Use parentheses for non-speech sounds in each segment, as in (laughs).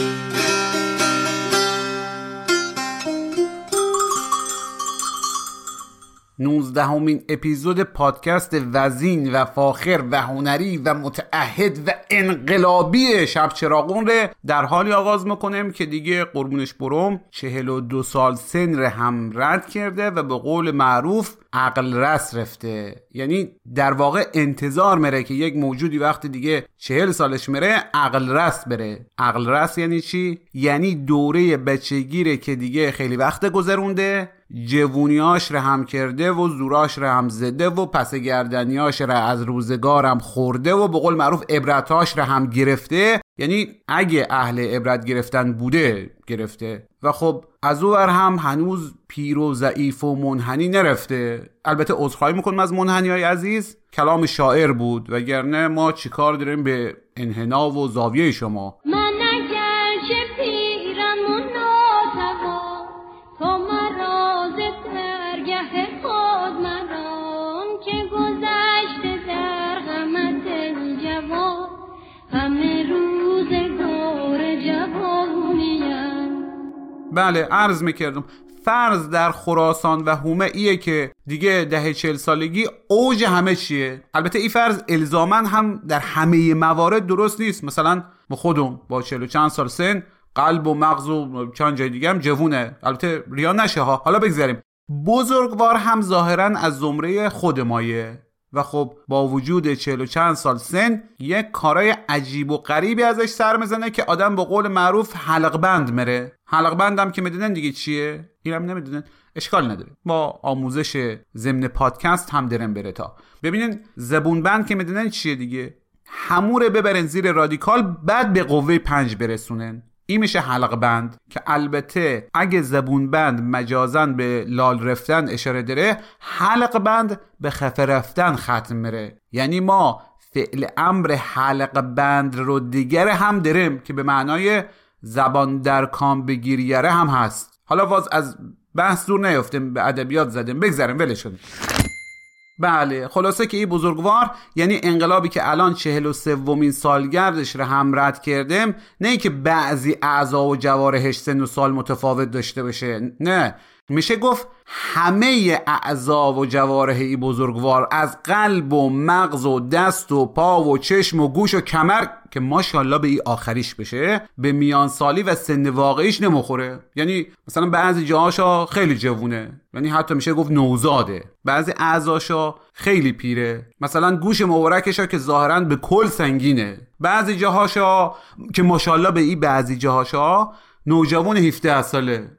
Thank you. همین اپیزود پادکست وزین و فاخر و هنری و متعهد و انقلابی شب چراغون ره در حالی آغاز می‌کنیم که دیگه قربونش بروم 42 سال سن ره هم رد کرده و به قول معروف عقل رس رفته. یعنی در واقع انتظار مره که یک موجودی وقتی دیگه چهل سالش میره عقل رس بره. عقل رس یعنی چی؟ یعنی دوره بچگیره که دیگه خیلی وقت گذرونده جوونیاش رو هم کرده و زوراش رو هم زده و پس گردنیاش رو از روزگارم خورده و به قول معروف عبرتاش رو هم گرفته. یعنی اگه اهل عبرت گرفتن بوده گرفته. و خب از او هم هنوز پیر و ضعیف و منحنی نرفته. البته عذرخواهی می‌کنم از منحنی های عزیز. کلام شاعر بود وگرنه ما چیکار داریم به انحنا و زاویه شما؟ بله عرض می‌کردم. فرض در خراسان و هومه ایه که دیگه ده چل سالگی اوج همه چیه. البته این فرض الزاما هم در همه موارد درست نیست. مثلا ما خودم با چل و چند سال سن قلب و مغز و چند جای دیگه هم جوونه. البته ریا نشه ها. حالا بگذاریم. بزرگوار هم ظاهرا از زمره خود مایه. و خب با وجود چهل و چند سال سن یک کارای عجیب و غریبی ازش سر می‌زنه که آدم به قول معروف حلق بند مره. حلق بندم که می‌دونن دیگه چیه؟ اینم نمی‌دونن. اشکال نداره. با آموزش ضمن پادکست هم درم بره تا. ببینین زبون بند که می‌دونن چیه دیگه؟ هموره ببرن زیر رادیکال بعد به قوه پنج برسونن. این میشه حلق بند که البته اگه زبون بند مجازن به لال رفتن اشاره داره حلق بند به خفه رفتن ختم میره. یعنی ما فعل امر حلق بند رو دیگر هم داریم که به معنای زبان در کام بگیریره هم هست. حالا واز از بحث دور نیفتیم به ادبیات زدیم. بگذاریم ولش کنیم. بله خلاصه که این بزرگوار یعنی انقلابی که الان چهل و سومین سالگردش رو هم رد کردیم نه ای که بعضی اعضا و جوارحش سن و سال متفاوت داشته باشه نه. میشه گفت همه اعضا و جوارح ای بزرگوار از قلب و مغز و دست و پا و چشم و گوش و کمر که ماشاءالله به ای آخریش بشه به میان سالی و سن واقعیش نمی‌خوره. یعنی مثلا بعضی جاهاشا خیلی جوونه. یعنی حتی میشه گفت نوزاده. بعضی اعضاشا خیلی پیره. مثلا گوش مبارکشا که ظاهرا به کل سنگینه. بعضی جاهاشا که ماشاءالله به ای بعضی جاهاشا نوجوان 17 ساله.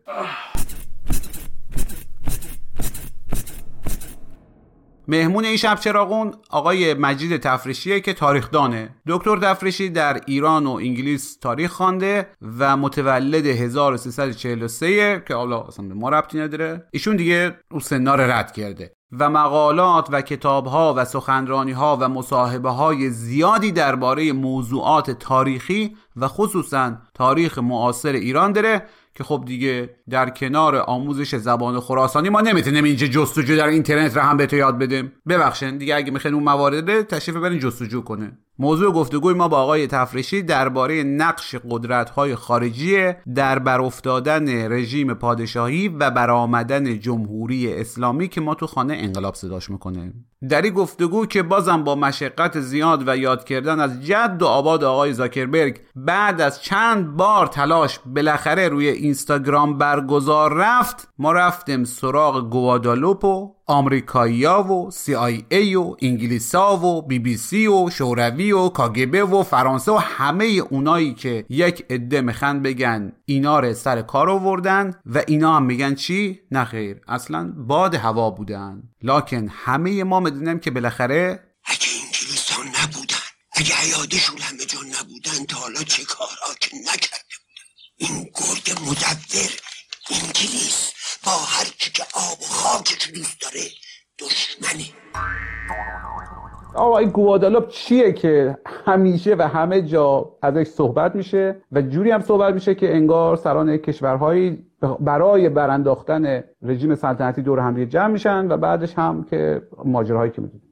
مهمون این شب چراغون آقای مجید تفریشیه که تاریخ دانه دکتر تفریشی در ایران و انگلیس تاریخ خوانده و متولد 1343 که حالا اصلا به ما ربطی نداره. ایشون دیگه او سنار رد کرده و مقالات و کتابها و سخنرانیها و مصاحبه های زیادی درباره موضوعات تاریخی و خصوصا تاریخ معاصر ایران داره که خب دیگه در کنار آموزش زبان خراسانی ما نمی‌تونیم اینجا جستجو در اینترنت رو هم بهتون یاد بدیم. ببخشید دیگه اگه می‌خواین اون موارد تشریف ببرین جستجو کنه. موضوع گفتگوی ما با آقای تفریشی درباره نقش قدرت‌های خارجی در برافتادن رژیم پادشاهی و برآمدن جمهوری اسلامی که ما تو خانه انقلاب صداش می‌کنه. در این گفتگو که بازم با مشقت زیاد و یاد کردن از جد و آباد آقای زاکربرگ بعد از چند بار تلاش بالاخره روی اینستاگرام برگزار رفت ما رفتیم سراغ گوادالوپ آمریکایی‌ها و ای و انگلیسا و بی بی سی و شوروی و کاگبه و فرانسه و همه اونایی که یک عده می‌خوان بگن اینا رو سر کار آوردن و اینا هم میگن چی؟ نخیر اصلا باد هوا بودن. لکن همه ما می‌دونیم که بالاخره اگه انگلیس ها نبودن اگه عیادشون همه جا نبودن تا حالا چه کارها که نکرده بودن؟ این گرگ مدبر انگلیس. با هر کی که آب و خاکش دوست داره دشمنه. آقا این گوادالوپ چیه که همیشه و همه جا ازش صحبت میشه و جوری هم صحبت میشه که انگار سران کشورهایی برای برانداختن رژیم سلطنتی دور هم جمع میشن و بعدش هم که ماجراهایی که می‌دونیم.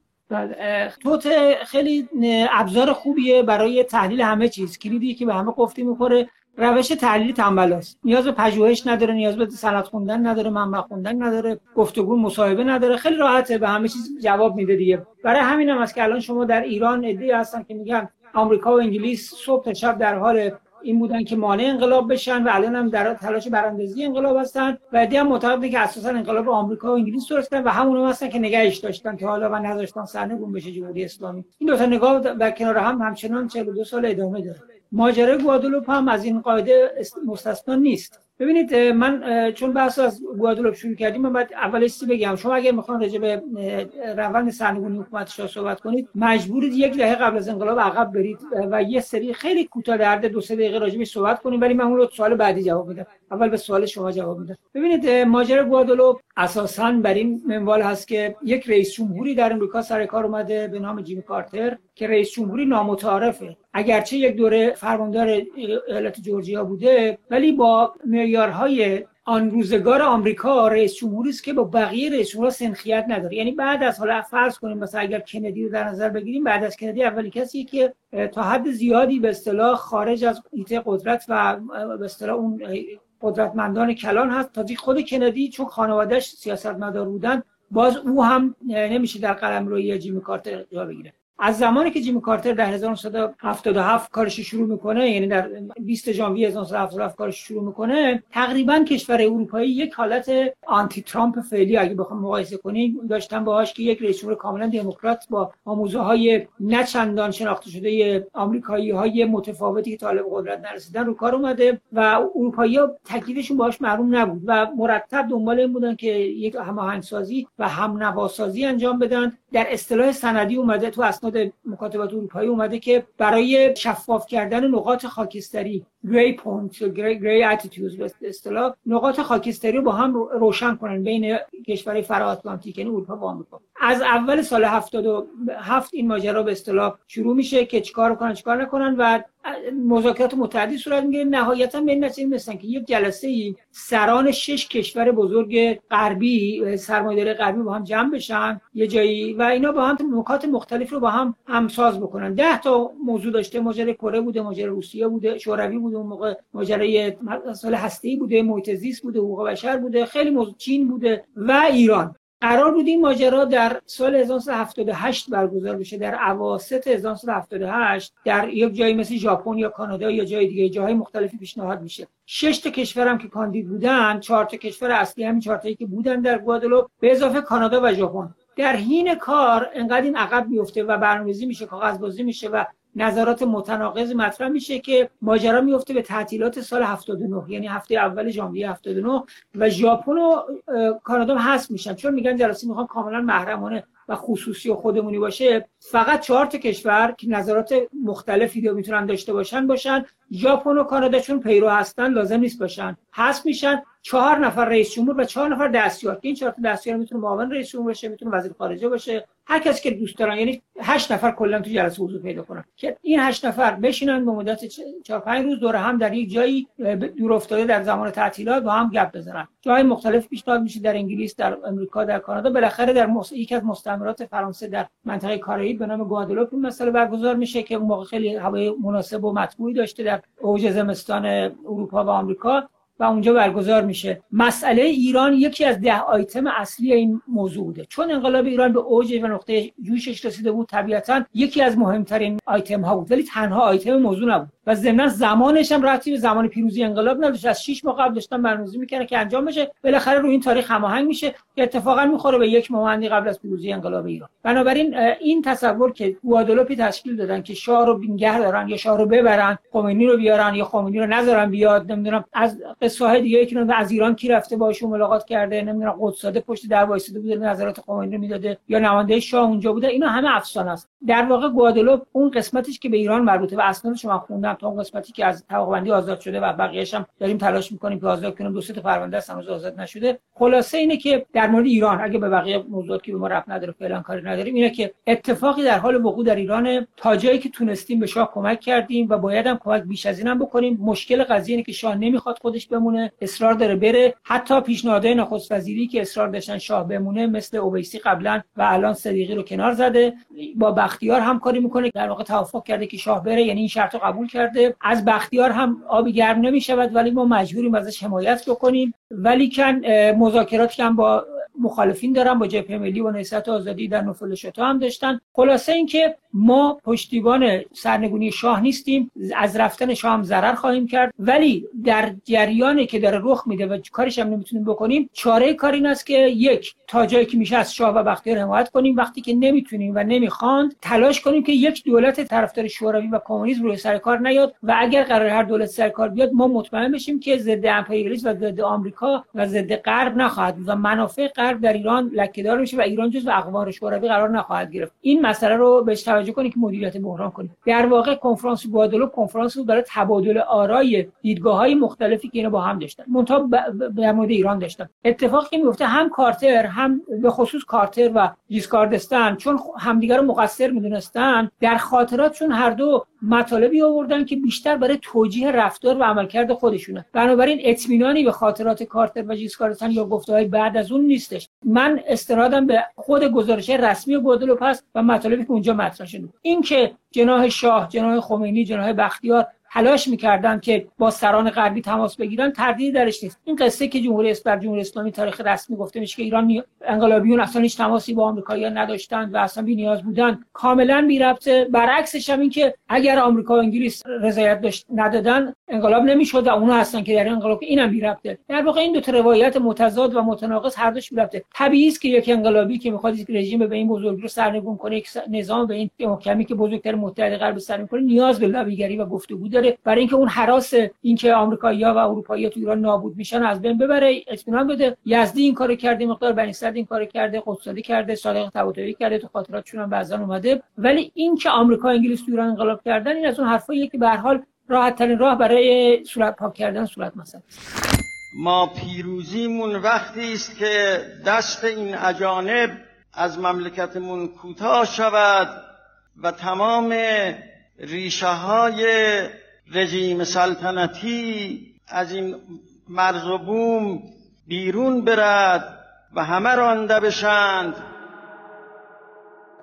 توت خیلی ابزار خوبیه برای تحلیل همه چیز. کلیدی که به همه قفتی می‌خوره. روش تحلیل تنبل است نیاز به پژوهش نداره نیاز به سند خوندن نداره منبع خوندن نداره گفتگو مصاحبه نداره. خیلی راحته به همه چیز جواب میده دیگه. برای همین هم است که الان شما در ایران ایده هستن که میگن آمریکا و انگلیس صبح تا شب در حال این بودن که مانع انقلاب بشن و الان هم در تلاش براندازی انقلاب هستن و ایده هم معتقده که اساسا انقلاب آمریکا و انگلیس درست کردن و همون هم هستن که نگهش داشتن که حالا و نذاشتن سرنگون بشه جمهوری اسلامی. این دو تا نگاه در کنار هم همچنان 42 سال ادامه داره. ماجرای گوادلوپ هم از این قاعده مستثنا نیست. ببینید من چون بحث از گوادلوپ شروع کردیم من باید اول چیزی بگم. شما اگر می‌خوان راجع به روند سرنگونی حکومت شاه صحبت کنید مجبورید یک دهه قبل از انقلاب عقب برید و یه سری خیلی کوتاه در دو سه دقیقه راجع صحبت کنیم ولی من اون رو سوال بعدی جواب میدم. اول به سوال شما جواب میدم. ببینید ماجرا گوادلوپ اساسا بر این منوال هست که یک رئیس جمهوری در امریکا سر کار اومده به نام جیمی کارتر که رئیس جمهوری نامتعارفه. اگرچه یک دوره فرماندار ایالت جورجیا بوده ولی با معیارهای آن روزگار آمریکا رئیس جمهوری است که با بقیه رئیس جمهورها سنخیت نداره. یعنی بعد از حالا فرض کنیم مثلا اگر کندی رو در نظر بگیریم بعد از کندی اولی کسی که تا حد زیادی به اصطلاح خارج از ایته قدرت و به اصطلاح اون قدرتمندان کلان هست. تا خود کندی چون خانوادهش سیاستمدار بودن باز او هم نمیشه در قلم روی جیمی کارتر جا بگیره. از زمانی که جیمی کارتر در 1977 کارش شروع می‌کنه یعنی در 20 ژانویه 1977 کارش شروع می‌کنه تقریبا کشور اروپایی یک حالت آنتی ترامپ فعلی اگه بخوام مقایسه کنیم داشتن باهاش که یک رئیس جمهور کاملا دموکرات با آموزه های نه چندان شناخته شده آمریکایی های متفاوتی که طالب قدرت نرسیدن رو کار اومده و اروپایی ها تکلیفشون باهاش معلوم نبود و مرتب دنبال این بودن که یک هماهنگسازی و هم نواسازی انجام بدن. در اصطلاح سندی اومده تو اسناد مکاتبات اروپایی اومده که برای شفاف کردن نقاط خاکستری grey point grey attitude به اصطلاح نقاط خاکستری رو با هم روشن کنن بین کشورهای فرا آتلانتیک یعنی اروپا و آمریکا. از اول سال 77 این ماجرا به اصطلاح شروع میشه که چیکار کنن چیکار نکنن و مذاکرات متعددی صورت می‌گیره. نهایتا به این نتیجه می‌رسن که یک جلسه ای سران شش کشور بزرگ غربی سرمایه‌داری غربی با هم جمع بشن یه جایی و اینا با هم نکات مختلف رو با هم همساز بکنن. ده تا موضوع داشته. ماجرای کره بوده ماجرای روسیه بوده شوروی اون موقع ماجرای مسائل هسته‌ای بوده محیط بوده حقوق بشر بوده خیلی موضوع چین بوده و ایران. قرار بود این ماجرا در سال 1978 برگزار بشه. در اواسط 1978 در یک جایی مثل ژاپن یا کانادا یا جای دیگه جاهای مختلفی پیشنهاد میشه. شش تا کشورم که کاندید بودن چهار تا کشور اصلی همین چهار تایی که بودن در گوادلوپ به اضافه کانادا و ژاپن. در حین کار انقدر این عقب میفته و برنامه‌ریزی میشه کاغذبازی میشه و نظرات متناقض مطرح میشه که ماجرا میفته به تعطیلات سال 79 یعنی هفته اول ژانویه 79 و ژاپن و کانادا حذف میشن. چون میگن جلسه می‌خوان کاملا محرمانه و خصوصی و خودمونی باشه. فقط چهار تا کشور که نظرات مختلفی رو می‌تونن داشته باشن باشن ژاپن و کانادا چون پیرو هستن لازم نیست باشن. حذف میشن چهار نفر رئیس جمهور و چهار نفر دستیار. که این چهار تا دستیار می‌تونه معاون رئیس جمهور باشه می‌تونه وزیر خارجه باشه. هر کسی که دوست دارن یعنی هشت نفر کلا تو جلسه حضور پیدا کنن. که این هشت نفر بشینن به مدت 4 5 روز دور هم در یک جایی دور افتاده در زمان تعطیلات با هم گپ بزنن. جای مختلف پیشنهاد میشه در انگلیس در امریکا در کانادا. بالاخره در مص... یکی از مستعمرات فرانسه در منطقه کارائیب به نام گوادلوپ این مسئله برگزار میشه که اون موقع خیلی هوای مناسب و مطبوعی داشته در اوج زمستان اروپا و آمریکا. و اونجا برگزار میشه. مسئله ایران یکی از ده آیتم اصلی این موضوع بوده. چون انقلاب ایران به اوج و نقطه جوشش رسیده بود طبیعتا یکی از مهمترین آیتم ها بود. ولی تنها آیتم موضوع نبود. و ضمن زمانش هم رابطی به زمان پیروزی انقلاب نداشت از 6 ماه قبل داشتن برنامه‌ریزی می‌کنه که انجام بشه. بالاخره رو این تاریخ هماهنگ میشه. که اتفاقا می‌خوره به یک ماه قبل از پیروزی انقلاب ایران. بنابراین این تصور که گوادلوپی تشکیل دادن که شاه رو بینگه دارن یا شاه رو ببرن خمینی رو بیارن یا خمینی رو نذارن بیاد نمی‌دونم از قصه دیگه که از ایران کی رفته باشون ملاقات کرده نمی‌دونم قدساده پشت در وایساده بوده نظرات خمینی رو می‌داده یا نماینده شاه اونجا بوده. اینا همه افسانه است. در واقع گوادلوپ اون قسمتش که به ایران مربوطه و اصلا شما خوندم تا اون قسمتی که از طبقه آزاد شده و بقیه‌اش هم داریم تلاش می‌کنیم که آزاد کنیم دو تا پرونده است هنوز آزاد نشده. خلاصه اینه که در مورد ایران اگه به بقیه موضوعات که به ما رفت نداره فعلا کاری نداریم اینه که اتفاقی در حال وقوع در ایران تا جایی که تونستیم به شاه کمک کردیم و باید هم کمک بیش از اینم بکنیم. مشکل قضیه اینه که شاه نمی‌خواد خودش بمونه اصرار داره بره. حتی پیشنهادهای نخست وزیری که اصرار داشتن شاه بمونه مثل اویسی قبلا و الان صدیقی رو کنار زده با بختیار همکاری می‌کنه در واقع توافق کرده که شاه بره یعنی این شرط رو قبول کرده. از بختیار هم آبی گرم نمی‌شود ولی ما مجبوریم ازش حمایت بکنیم. ولی کن مذاکراتی هم با مخالفین دارن با جبهه ملی و نهضت آزادی در نفل شتا هم داشتن. خلاصه اینکه ما پشتیبان سرنگونی شاه نیستیم. از رفتن شاه هم ضرر خواهیم کرد. ولی در جریانی که داره رخ میده و کارش هم نمی‌تونیم بکنیم چاره کار این است که یک تا جایی که میشه از شاه و بختیار حمایت کنیم. وقتی که نمی‌تونیم و نمی‌خواند تلاش کنیم که یک دولت طرفدار شوروی و کمونیسم روی سر کار نیاد و اگر قرار هر دولت سر کار بیاد ما مطمئن بشیم که ضد امپریالیسم و ضد آمریکا و ضد غرب نخواهد و منافع غرب در ایران لکهدار میشه و ایران جزو اقوام شوروی قرار نخواهد گرفت. این مسئله رو بهش توجه کنید که مدیریت بحران کنید در واقع کنفرانس گوادلوپ کنفرانس بود برای تبادل آرای دیدگاه های مختلفی که اینا با هم داشتن منتها در مورد ایران داشتن. اتفاقی میفته هم کارتر هم به خصوص کارتر و ریسکاردستان چون همدیگر رو مقصر می‌دونستن در خاطراتشون هر دو مطالبی آوردن که بیشتر برای توجیه رفتار و عملکرد خودشونه. بنابراین اطمینانی به خاطرات کارتر و جیسکارستان یا گفته های بعد از اون نیستش. من استنادم به خود گزارش رسمی گودلوپ هست و مطالبی که اونجا مطرح شده این که جناح شاه جناح خمینی جناح بختیار تلاش می‌کردن که با سران غربی تماس بگیرن تردیدی درش نیست. این قصه که جمهوری اسلامی جمهوری اسلامی تاریخ رسمی گفته میشه که ایران انقلابیون اصلا هیچ تماسی با آمریکایی‌ها نداشتند و اصلا بی نیاز بودن کاملا بی ربطه. برعکسش هم این که اگر آمریکا و انگلیس رضایت داشت ندادن انقلاب نمی‌شد و اونها هستن که در انقلاب اینم بی ربطه. در واقع این دو تا روایت متضاد و متناقض هر دوش بی ربطه. طبیعی است که یک انقلابی که می‌خواد یک رژیم به این بزرگی رو سرنگون کنه یک نظام به این محکمی که بزرگتر متحد غرب سر کنه نیاز به لابیگری و گفتگو داره. برای اینکه اون حراس اینکه آمریکایی‌ها و اروپایی‌ها تو ایران نابود میشن از بین ببره اطمینان بده. یزدی این کارو کرده مقدار بنی این کارو کرده قدسادی کرده صادق طباطبایی کرده تو خاطراتشون هم بعضا اومده. ولی اینکه آمریکا انگلیس تو ایران انقلاب کردن این از اون حرفاییه که به هر حال راحت ترین راه برای صورت پاک کردن صورت مثلا. ما پیروزیمون وقتی است که دست این اجانب از مملکتمون کوتاه شود و تمام ریشه های رژیم سلطنتی از این مرز و بوم بیرون برد و همه رانده بشند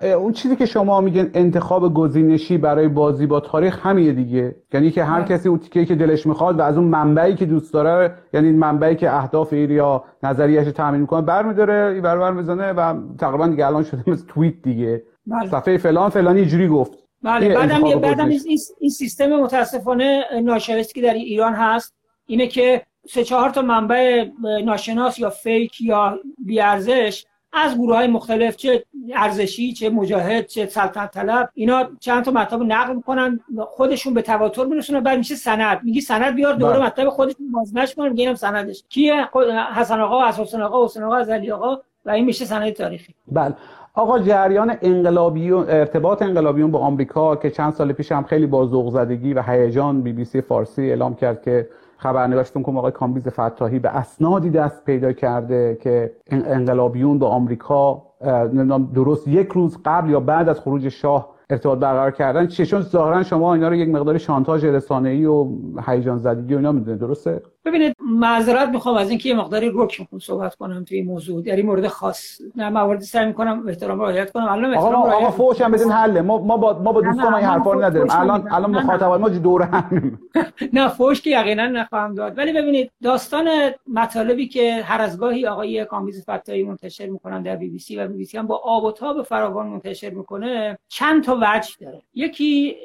اون چیزی که شما میگن انتخاب گزینشی برای بازی با تاریخ همینه دیگه. یعنی که هر کسی اون تیکه که دلش می‌خواد و از اون منبعی که دوست داره یعنی منبعی که اهداف ایر یا نظریهش تامین می‌کنه برمیداره این بر می‌زنه و تقریبا دیگه الان شده مثل توییت دیگه. بله. صفحه فلان فلانی جوری گفت. بله بعدم بعدم این, این سیستم متاسفانه ناشایستی که در ایران هست اینه که سه چهار تا منبع ناشناس یا فیک یا بیارزش از گروه های مختلف چه ارزشی چه مجاهد چه سلطنت طلب اینا چند تا مطلب نقل می‌کنن خودشون به تواتر میرسونن. بعد میشه سند. میگی سند بیار دوره بله. مطلب خودشون بازنش کنن میگه اینم سندش کیه؟ حسن آقا حسن آقا حسین آقا از علی آقا. و این میشه سند تاریخی. بله. آقا جریان انقلابیون ارتباط انقلابیون با آمریکا که چند سال پیش هم خیلی با ذوق زدگی و هیجان بی بی سی فارسی اعلام کرد که خبرنگارشتون کنم آقای کامبیز فتاحی به اسنادی دست پیدا کرده که انقلابیون با آمریکا درست یک روز قبل یا بعد از خروج شاه ارتباط برقرار کردن. چیه چون ظاهرا شما اینا رو یک مقدار شانتاژ رسانه‌ای و هیجان زدگی و اینا می‌دونید درسته؟ ببینید معذرت می‌خوام از اینکه یه مقداری رک می‌خوام صحبت کنم توی این موضوع. در این مورد خاص. نه موارد سعی می‌کنم احترام رعایت کنم. الان احترام آقا آقا فوش هم بدین حله. ما ما با ما با دوستان این حرفا رو نداریم. الان الان مخاطبای ما دور هم (laughs) نه فوش که یقینا نخواهم داد. ولی ببینید داستان مطالبی که هر از گاهی آقای کامیز فتایی منتشر می‌کنن در بی بی سی و بی بی سی هم با آب و تاب فراوان منتشر می‌کنه. چند تا وجه داره. یکی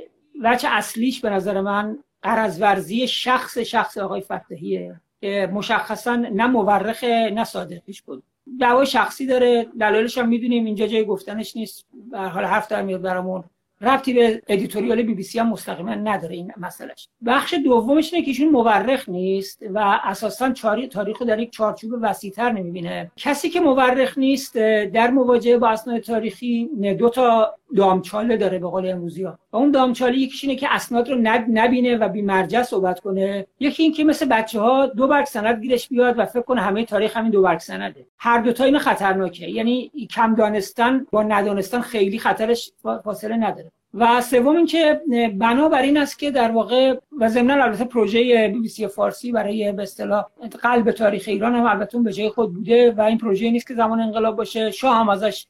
وجه اصلیش به نظر من قرض شخص شخص آقای فتحیه که مشخصا نه مورخ نه صادقیش بود. دعوای شخصی داره دلایلش هم می‌دونیم اینجا جای گفتنش نیست. به حال حرف در میاد برامون ربطی به editorial بی بی سی هم مستقیما نداره این مسئلهش. بخش دومش اینه که ایشون مورخ نیست و اساسا تاریخ رو در یک چارچوب وسیعتر نمی‌بینه. کسی که مورخ نیست در مواجهه با اسناد تاریخی دو تا دامچاله داره به قول امروزی و اون دامچاله یکیش اینه که اسناد رو نبینه و بی مرجع صحبت کنه. یکی این که مثل بچه ها دو برگ سند گیرش بیاد و فکر کنه همه تاریخ همین دو برگ سنده. هر دو تا این خطرناکه. یعنی کم دانستن با ندانستن خیلی خطرش فاصله نداره. و سوم اینکه بنا بر این است که در واقع و ضمن البته پروژه بی بی سی فارسی برای به اصطلاح قلب تاریخ ایران هم البته به جای خود بوده و این پروژه نیست که زمان انقلاب باشه. شاه هم ازش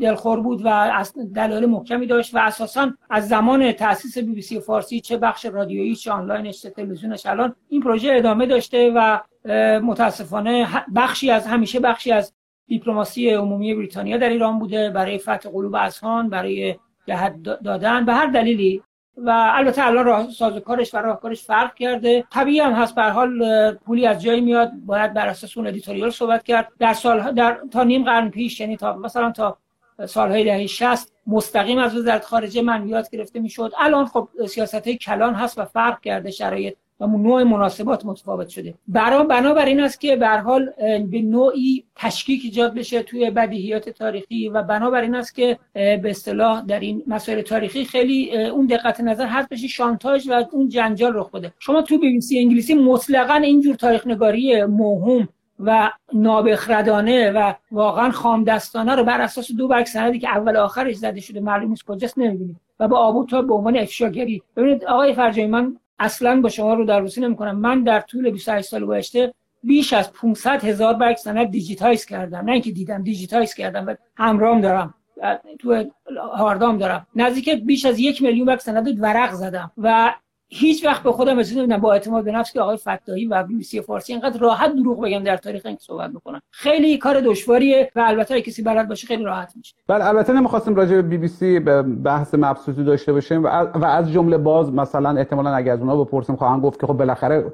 دلخور بود و دلایل محکمی داشت و اساسا از زمان تاسیس بی بی سی فارسی چه بخش رادیویی چه آنلاینش چه تلویزیونش الان این پروژه ادامه داشته و متاسفانه بخشی از همیشه بخشی از دیپلماسی عمومی بریتانیا در ایران بوده. برای فتح قلوب اذهان برای جهت دادن به هر دلیلی. و البته الان راه سازوکارش و راهکارش فرق کرده. طبیعی هم هست. به حال پولی از جایی میاد. باید بر اساس اون editorial صحبت کرد. در سال در تا نیم قرن پیش یعنی تا مثلا تا سالهای دهه 60 مستقیم از وزارت خارجه منویات گرفته می‌شد. الان خب سیاست های کلان هست و فرق کرده. شرایط و نوع مناسبات متفاوت شده. برا بنابر این است که به حال به نوعی تشکیک ایجاد بشه توی بدیهیات تاریخی و بنابر این است که به اصطلاح در این مسائل تاریخی خیلی اون دقت نظر هست بشه شانتاژ و اون جنجال رخ بده. شما تو بی سی انگلیسی مطلقا اینجور تاریخ نگاری موهوم و نابخردانه و واقعا خامدستانه رو بر اساس دو برگ سندی که اول آخرش زده شده معلوم نیست کجاست نمی‌بینید و با آبو تا به عنوان افشاگری. ببینید آقای فرجایی من اصلا با شما رو در نمی کنم من در طول 28 سال گذشته بیش از 500 هزار برگ سند digitize کردم. نه اینکه دیدم digitize کردم و همراهم دارم. تو هاردام دارم. نزدیک بیش از یک میلیون برگ سند ورق زدم و هیچ وقت به خودم رسیده نمی‌دونم با اعتماد به نفس که آقای فتاحی و بی بی سی فارسی اینقدر راحت دروغ بگم در تاریخ این صحبت بکنن. خیلی کار دشواریه و البته کسی بلد باشه خیلی راحت میشه. بله البته نمی‌خواستیم راجع به بی بی سی به بحث مبسوطی داشته باشیم و از جمله باز مثلا احتمالا اگر از اونها بپرسیم خواهن گفت که خب بالاخره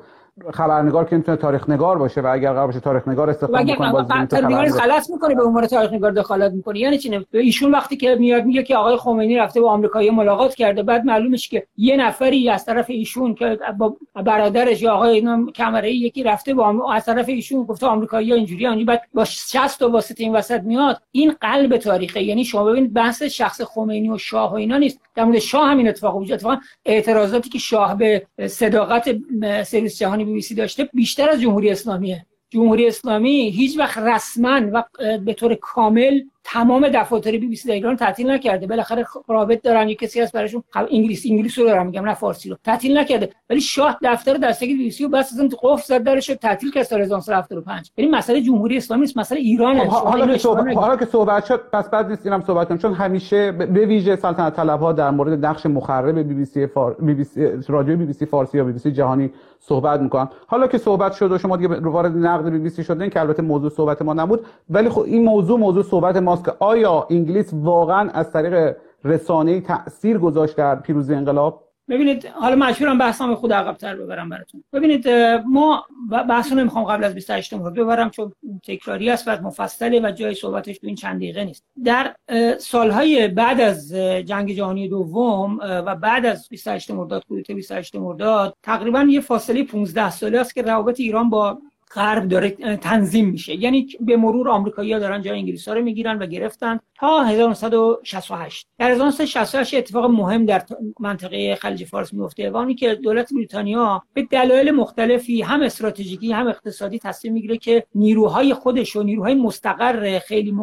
خبرنگار که می‌تونه تاریخ نگار باشه و اگر قرار باشه تاریخ نگار استفاده کنه باز خبرنگار. غلط می‌کنه به عنوان تاریخ نگار دخالت می‌کنه. یعنی چی ایشون وقتی که میاد میگه که آقای خمینی رفته با آمریکایی ملاقات کرده بعد معلومش که یه نفری از طرف ایشون که با برادرش یا آقای کمره یکی رفته با از طرف ایشون گفته آمریکایی اینجوری یعنی بعد با 60 تا واسطه این وسط میاد. این قلب تاریخه. یعنی شما ببینید بحث شخص خمینی و شاه و اینا نیست. در مورد شاه همین اتفاق وجود اتفاقا اعتراضاتی که شاه به صداقت سرویس جهانی بی داشته بیشتر از جمهوری اسلامیه. جمهوری اسلامی هیچ وقت رسما و به طور کامل تمام دفاتر بی بی سی در ایران تعطیل نکرده. بالاخره رابط دارن. یه کسی هست براشون انگلیس انگلیس رو دارم میگم نه فارسی رو. تعطیل نکرده. ولی شاه دفتر دستگیر بی بی سی رو بس اصلا قفل زد درش تعطیل کرد سال 1975 یعنی مسئله جمهوری اسلامی نیست مسئله ایران خب، حالا که صحبت حالا که صحبت شد پس بد نیست اینم صحبت کنم. چون همیشه به ویژه سلطنت طلب ها در مورد نقش مخرب بی بی سی فار... بی بی سی رادیو بی بی سی فارسی یا بی بی سی جهانی صحبت می‌کنن حالا که صحبت شد و شما دیگه وارد نقد بی بی سی شدین که البته موضوع صحبت ما نبود ولی خب این موضوع موضوع صحبت ماست که آیا انگلیس واقعا از طریق رسانه تاثیر گذاشت در پیروزی انقلاب؟ ببینید حالا مجبورم بحثم خود عقب‌تر ببرم براتون. ببینید ما بحث نمی‌خوام قبل از 28 مرداد ببرم چون تکراری است و مفصله و جای صحبتش تو این چند دقیقه نیست. در سالهای بعد از جنگ جهانی دوم و بعد از 28 مرداد کودتا 28 مرداد تقریبا یه فاصله 15 ساله است که روابط ایران با غرب داره تنظیم میشه. یعنی به مرور آمریکایی‌ها دارن جای انگلیس‌ها رو می‌گیرن و گرفتن تا 1968 در 1968 اتفاق مهم در منطقه خلیج فارس میفته و که دولت بریتانیا به دلایل مختلفی هم استراتژیکی هم اقتصادی تصمیم می‌گیره که نیروهای خودش و نیروهای مستقر خیلی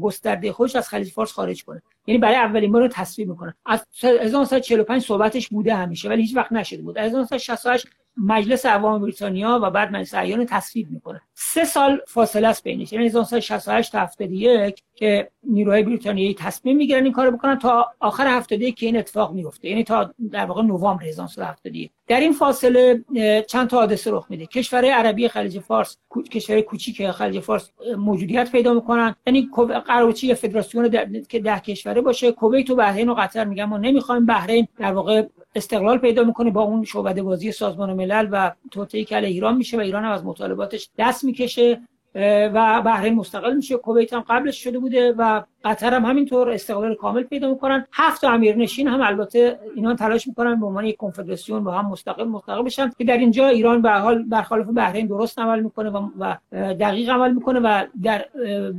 گسترده خودش از خلیج فارس خارج کنه. یعنی برای اولین بار تصویب می‌کنه. از 1945 صحبتش بوده همیشه ولی هیچ وقت نشده بود. از 1968 مجلس عوام بریتانیا و بعد مجلس ایان تصویب می‌کنه. سه سال فاصله است بینش. یعنی 1968 تا 71 که نیروهای بریتانیایی تصمیم می‌گیرن این کارو بکنن تا آخر 71 که این اتفاق میفته یعنی تا در واقع نوامبر 1971 در این فاصله چند تا حادثه رخ میده. کشورهای عربی خلیج فارس کشورهای کوچیک خلیج فارس موجودیت پیدا می‌کنن. یعنی قراردادی فدراسیون که ده کشوره باشه. کویت و بحرین و قطر میگن ما نمی‌خوایم بحرین در واقع استقلال پیدا می‌کنه با اون شعبده بازی سازمان ملل و توطئه که ایران میشه و ایران هم از مطالباتش دست می‌کشه. و بحرین مستقل میشه. کویت هم قبلش شده بوده و قطر هم همینطور استقلال کامل پیدا می‌کنن. هفت امیرنشین هم البته اینا تلاش می‌کنن به عنوان یک کنفدراسیون با هم مستقل مستقل بشن که در اینجا ایران به حال برخلاف بحرین درست عمل می‌کنه و دقیق عمل می‌کنه و در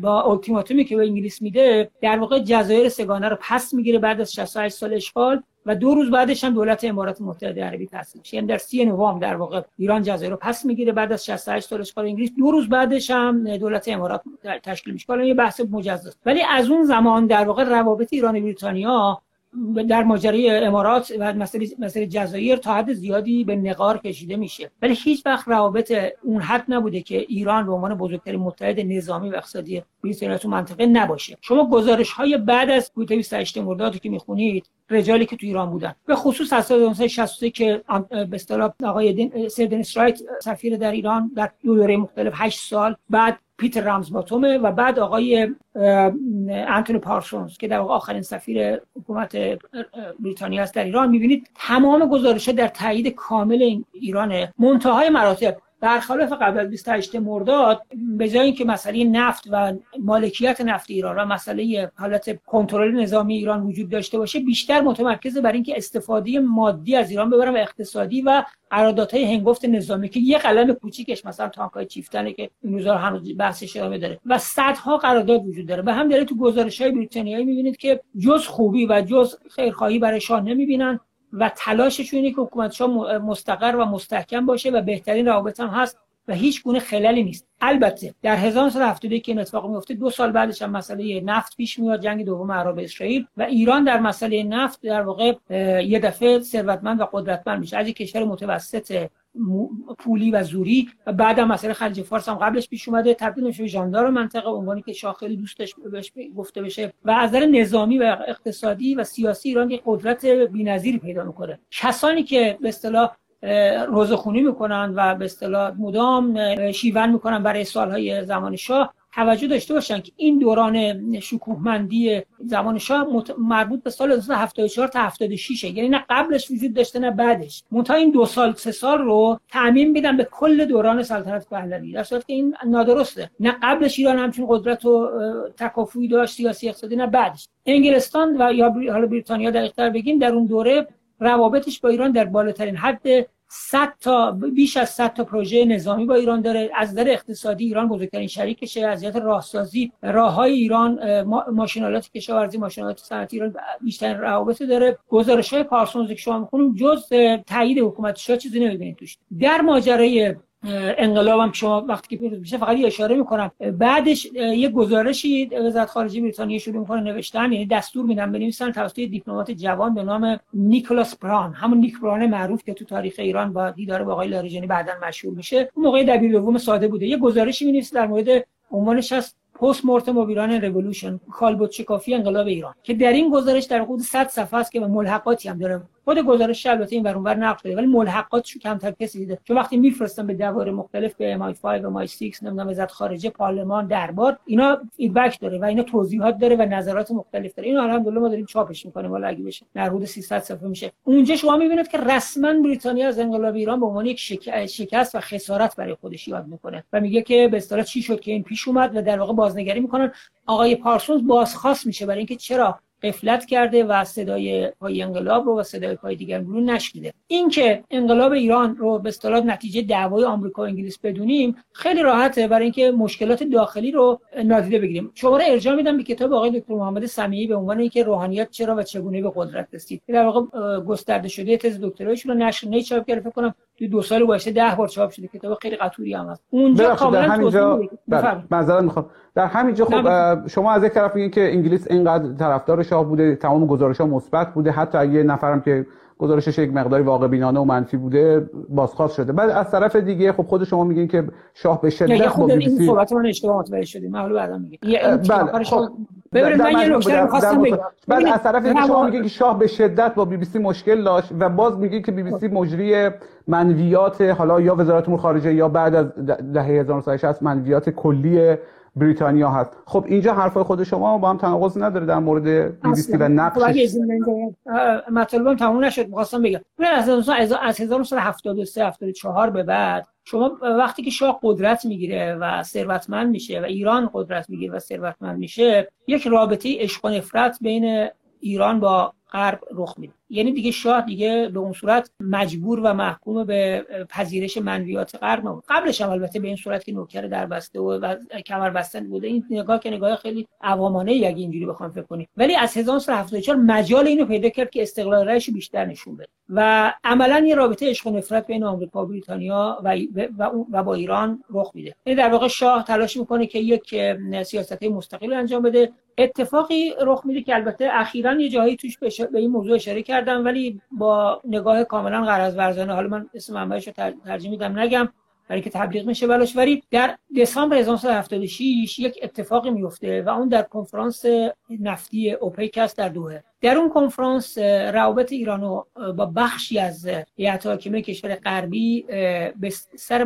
با اولتیماتومی که به انگلیس میده در واقع جزایر سگانه رو پس می‌گیره بعد از 68 سال اشغال. و دو روز بعدش هم دولت امارات متحده عربی میشه. یعنی در 30 نوامبر در واقع ایران جزایر رو پس می‌گیره بعد از 68 سال اشغال انگلیس. دو روز بعدش هم دولت امارات تشکیل میشه. حالا یه بحث مجزا. ولی از اون زمان در واقع روابط ایران و بریتانیا در ماجرای امارات و مسئله جزایر تا حد زیادی به نقار کشیده میشه. ولی هیچ وقت روابط اون حد نبوده که ایران به عنوان بزرگترین متحد نظامی و اقتصادی بریتانیا تو منطقه نباشه. شما گزارش های بعد از کوتاه 28 مرداد که می‌خونید رجالی که تو ایران بودن به خصوص از سال 1963 که به اصطلاح آقای سردن استرایت سفیر در ایران در دو دوره مختلف 8 سال بعد پیتر رامزباتومه و بعد آقای انتونی پارسونز که در آخرین سفیر حکومت بریتانیا است در ایران. می‌بینید تمام گزارش در تایید کامل ایرانه. منتهای مراتب. برخلاف قبل از 28 مرداد به جای اینکه مسئله نفت و مالکیت نفت ایران و مسئله حالت کنترل نظامی ایران وجود داشته باشه بیشتر متمرکز بر اینکه استفاده مادی از ایران ببرن و اقتصادی و قراردادهای هنگفت نظامی که یه قلم کوچیکش مثلا تانکای چیفتنه که این روزا هنوز بحثش ادامه داره و صدها قرارداد وجود داره. به هم داره تو گزارش های بریتانیایی می‌بینید که جز خوبی و جز خیرخواهی برای شاه نمی‌بینن. و تلاششون اینه که حکومت مستقر و مستحکم باشه و بهترین روابط هم هست و هیچ گونه خلالی نیست. البته در 1972 که این اتفاق میفته دو سال بعدش هم مسئله نفت پیش میاد جنگ دوم عرب اسرائیل و ایران در مسئله نفت در واقع یه دفعه ثروتمند و قدرتمند میشه. از یک کشور متوسط پولی و زوری و بعد هم مسئله خلیج فارس هم قبلش پیش اومده. تبدیل میشه به منطقه عنوانی که شاه خیلی دوستش بهش گفته بشه. و از نظر نظامی و اقتصادی و سیاسی ایران یک قدرت بی‌نظیری پیدا می‌کنه. کسانی که به اصطلاح روزخونی می‌کنن و به اصطلاح مدام شیون می‌کنن برای سالهای زمان شاه توجه داشته باشن که این دوران شکوهمندی زمان شاه مربوط به سال 1974 تا 76 یعنی نه قبلش وجود داشته نه بعدش. منتها این دو سال سه سال رو تعمین میدن به کل دوران سلطنت پهلوی. در صورتی که این نادرسته. نه قبلش ایران همچین قدرت و تکافوی داشت سیاسی اقتصادی نه بعدش. انگلستان و یا حالا بریتانیا دقیق‌تر بگیم در اون دوره روابطش با ایران در بالاترین حد 100 تا بیش از 100 تا پروژه نظامی با ایران داره. از نظر اقتصادی ایران بزرگترین شریکشه از جهت راهسازی راههای ایران ماشینالات کشاورزی ماشینالات صنعتی ایران بیشتر روابط داره. گزارش های پارسونز که شما می‌خونیم جز تایید حکومت شاه چیزی نمی‌بینید توش. در ماجرای انقلابم شما وقتی که میشه فقط یه اشاره می‌کنم. بعدش یه گزارشی وزارت خارجه بریتانیا شروع می‌کنه نوشتن یعنی دستور میدن بنویسن توسط دیپلمات جوان به نام نیکولاس بران همون نیک بران معروف که تو تاریخ ایران با دیدار با آقای لاریجانی بعدا مشهور میشه. اون موقع دبیر دوم ساده بوده. یه گزارشی می‌نویسه در مورد عنوانش هست پست مورتم و ایران رولوشن کالبوت شکافی انقلاب ایران که در این گزارش در حدود 100 صفحه است که به ملحقاتی هم داره خود گزارش البته این ور نقل شده ولی ملحقاتش کمتر کسی دیده چون وقتی میفرستن به دوار مختلف به MI5 و MI6 نمی‌دونم وزارت خارجه پارلمان دربار اینا فیدبک داره و اینا توضیحات داره و نظرات مختلف داره. اینو الحمدلله ما داریم چاپش می‌کنیم. ولی اگه بشه در حدود 300 صفحه میشه. اونجا شما می‌بینید که رسما بریتانیا از انقلاب ایران به عنوان یک شکست و خسارت برای خودش یاد می‌کنه و میگه که به اصطلاح چی شد که این پیش اومد و در واقع بازنگری می‌کنن. آقای پارسونز بازخواست میشه برای اینکه چرا قفلت کرده و صدای پای انقلاب رو و صدای پای دیگر رو نشنیده. این که انقلاب ایران رو به اصطلاح نتیجه دعوای آمریکا و انگلیس بدونیم خیلی راحته برای اینکه مشکلات داخلی رو نادیده بگیریم. شما رو ارجاع میدم به کتاب آقای دکتر محمد سمیعی به عنوان اینکه روحانیت چرا و چگونه به قدرت رسید. در واقع گسترده شده تز دکترایشون رو نشر نیچاپ کرده فکر کنم تو دو سال گذشته ده بار چاپ شده کتاب خیلی قطوری هم هست. اونجا کاملا همینجا معذرت می‌خوام. در همینجا خب شما از یک طرف میگین که انگلیس اینقدر طرفدار شاه بوده تمام گزارش ها مثبت بوده حتی یه نفرم که گزارشش یک مقداری واقع بینانه و منفی بوده بازخواست شده. بعد از طرف دیگه خب خود شما میگین که شاه به شدت با بی بی سی صحبت من اشتباه متوجه شدیم. من بعدا میگم. بله خب. ببینید من یه نکته می‌خواستم بگم. بعد از طرف دیگه شما میگین که شاه به شدت با بی بی سی مشکل داشت و باز میگین که بی بی سی مجری منویات حالا یا وزارت امور خارجه یا بعد از دهه 1960 منویات کلی بریتانیا هست. خب اینجا حرفای خود شما با هم تناقض نداره در مورد بی بی سی و نقشش مطلبم تموم نشد می‌خواستم بگم. از از 1973 74 به بعد شما وقتی که شاه قدرت می‌گیره و ثروتمند میشه و ایران قدرت می‌گیره و ثروتمند میشه یک رابطه عشق و نفرت بین ایران با غرب رخ میده. یعنی دیگه شاه دیگه به اون صورت مجبور و محکوم به پذیرش منویات غرب نبود. قبلش هم البته به این صورت که نوکر در بسته و, کمر بستن بوده. این نگاه که نگاه خیلی عوامانه ای اگه اینجوری بخوام فکر کنیم. ولی از 1974 مجال اینو پیدا کرد که استقلال رایش بیشتر نشون بده. و عملا یه رابطه عشق و نفرت بین آمریکا و بریتانیا و, و, و با ایران رخ میده. یعنی در واقع شاه تلاش می‌کنه که یک سیاست مستقل انجام بده. اتفاقی رخ میده که البته اخیرا یه جایی توش به این موضوع اشاره کردم ولی با نگاه کاملا غرض ورزانه حالا من اسم منبعش رو ترجیح میدم نگم برای که تبلیغ میشه بلاش ولی در دسامبر 1976 یک اتفاقی میفته و اون در کنفرانس نفتی اوپک است در دوحه. در اون کنفرانس روابط ایران و با بخشی از هیئت حاکمه کشور غربی به سر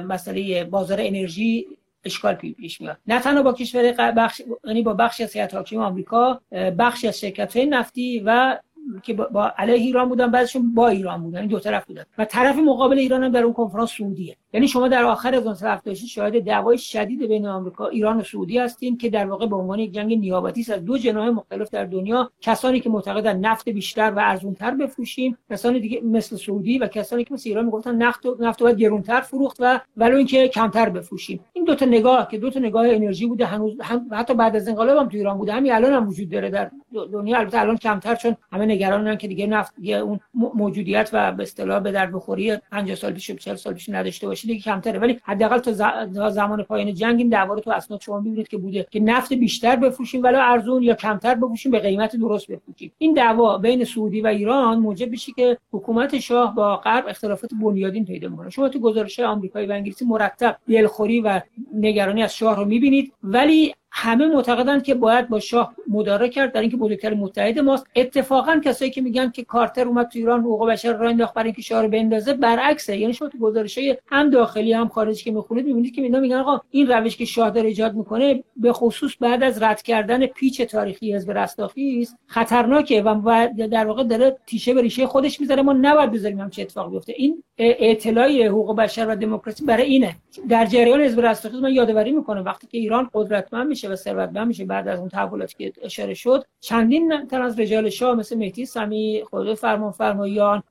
مسئله بازار انرژی اشکال پیش میاد. نه تنها با کشور بخش یعنی با بخشی از هیئت حاکمه آمریکا بخشی از شرکت های نفتی و که با علیه ایران بودن بعضشون با ایران بودن یعنی دو طرف بودن. و طرف مقابل ایران هم در اون کنفرانس سعودیه. یعنی شما در آخر 1976 شاهد دعوای شدید بین آمریکا ایران و سعودی هستین که در واقع به عنوان یک جنگ نیابتی است از دو جناح مختلف در دنیا کسانی که معتقدن نفت بیشتر و ارزونتر بفروشیم کسانی دیگه مثل سعودی و کسانی که مثل ایران می‌گفتن نفت و نفت باید گرونتر فروخت و ولو اینکه کمتر بفروشیم. این دو تا نگاه که دو تا نگاه انرژی بوده هنوز هم حتی بعد از انقلاب هم تو ایران بوده. همین الان هم وجود داره در دنیا. البته الان کمتر چون همه نگرانن که دیگه نفت دیگه اون موجودیت و به اصطلاح به در بخوری 50 سال پیش 40 سال پیش نداشته باشه. دیگه کمتره. ولی حداقل تا زمان پایان جنگ این دعوا رو تو اسناد شما می‌بینید که بوده که نفت بیشتر بفروشیم ولی ارزون یا کمتر بفروشیم به قیمت درست بفروشیم. این دعوا بین سعودی و ایران موجب بشه که حکومت شاه با غرب اختلافات بنیادین پیدا می‌کنه شما تو گزارش آمریکایی و انگلیسی مرتب دلخوری و نگرانی از شاه رو می‌بینید ولی همه معتقدند که باید با شاه مدارا کرد در اینکه بزرگتر متحد ماست. اتفاقا کسایی که میگن که کارتر اومد تو ایران حقوق بشر را انداخت برای اینکه شاه رو بندازه برعکسه. یعنی شما تو گزارشای هم داخلی هم خارجی که می‌خونید می‌بینید که اینا میگن آقا این روش که شاه داره ایجاد می‌کنه به خصوص بعد از رد کردن پیچ تاریخی حزب رستاخیز خطرناکه و در واقع داره تیشه به ریشه خودش می‌ذاره. ما نباید بذاریم همچین اتفاق بیفته. این اطلاعی حقوق بشر و دموکراسی برای اینه. در جریان حزب رستاخیز من یادآوری می‌کنم وقتی که ایران قدرتمند میشه و ثروتمند میشه بعد از اون تحولاتی که اشاره شد چندین تن از رجال شاه مثل مهدی سمی خود فرمان فرمایان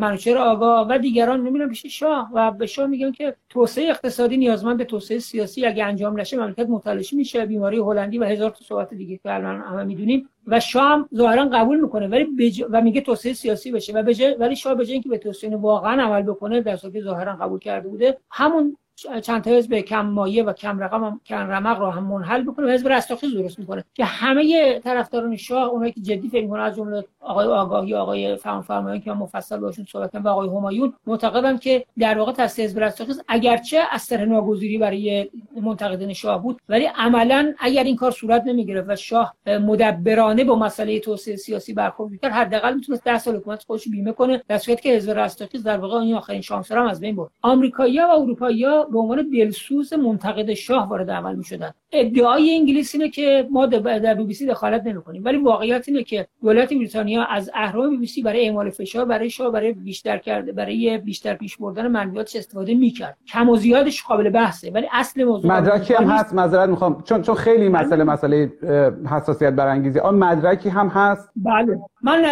منوچهر آقا و دیگران نمیرن پیش شاه و به شاه میگن که توسعه اقتصادی نیازمند به توسعه سیاسی اگه انجام نشه مملکت متلاشی میشه بیماری هلندی و هزار تا صحبت دیگه که الان همه می‌دونیم. و شاه ظاهرا قبول می‌کنه ولی بج... و میگه توسعه سیاسی بشه و بجه... ولی شاه به اینکه به توسعه واقعا عمل بکنه در صورتی ظاهرا قبول کرده بوده همون چند تا حزب کم مایه و کم رقم هم کم رمق رو هم منحل بکنه و حزب رستاخیز درست می‌کنه. که همه طرفداران شاه اونایی که جدی فکر می‌کنن از جمله آقای آگاهی آقای فهم فرمایان که مفصل باشون صحبت و آقای همایون معتقدن که در واقع تاسیس حزب رستاخیز اگرچه از ناگزیری برای منتقدین شاه بود ولی عملا اگر این کار صورت نمی‌گرفت و شاه مدبرانه با مسئله توسعه سیاسی برخورد می‌کرد حداقل می‌تونست 10 سال حکومت خودش بیمه کنه در صورتی که حزب رستاخیز در واقع این آخرین شانس هم از بین برد. آمریکایی‌ها و اروپایی‌ها به عنوان دلسوز منتقد شاه وارد عمل می‌شدن ادعای انگلیس اینه که ما در بی بی سی دخالت نمی‌کنیم. ولی واقعیت اینه که دولت بریتانیا از اهرم بی بی سی برای اعمال فشار برای شاه برای بیشتر کرده برای بیشتر پیش بردن منویاتش استفاده می‌کرد. کم و زیادش قابل بحثه. ولی اصل موضوع مدرکی هم هست. معذرت می‌خوام. چون چون خیلی مسئله مسئله حساسیت برانگیزی آن مدرکی هم هست؟ بله. من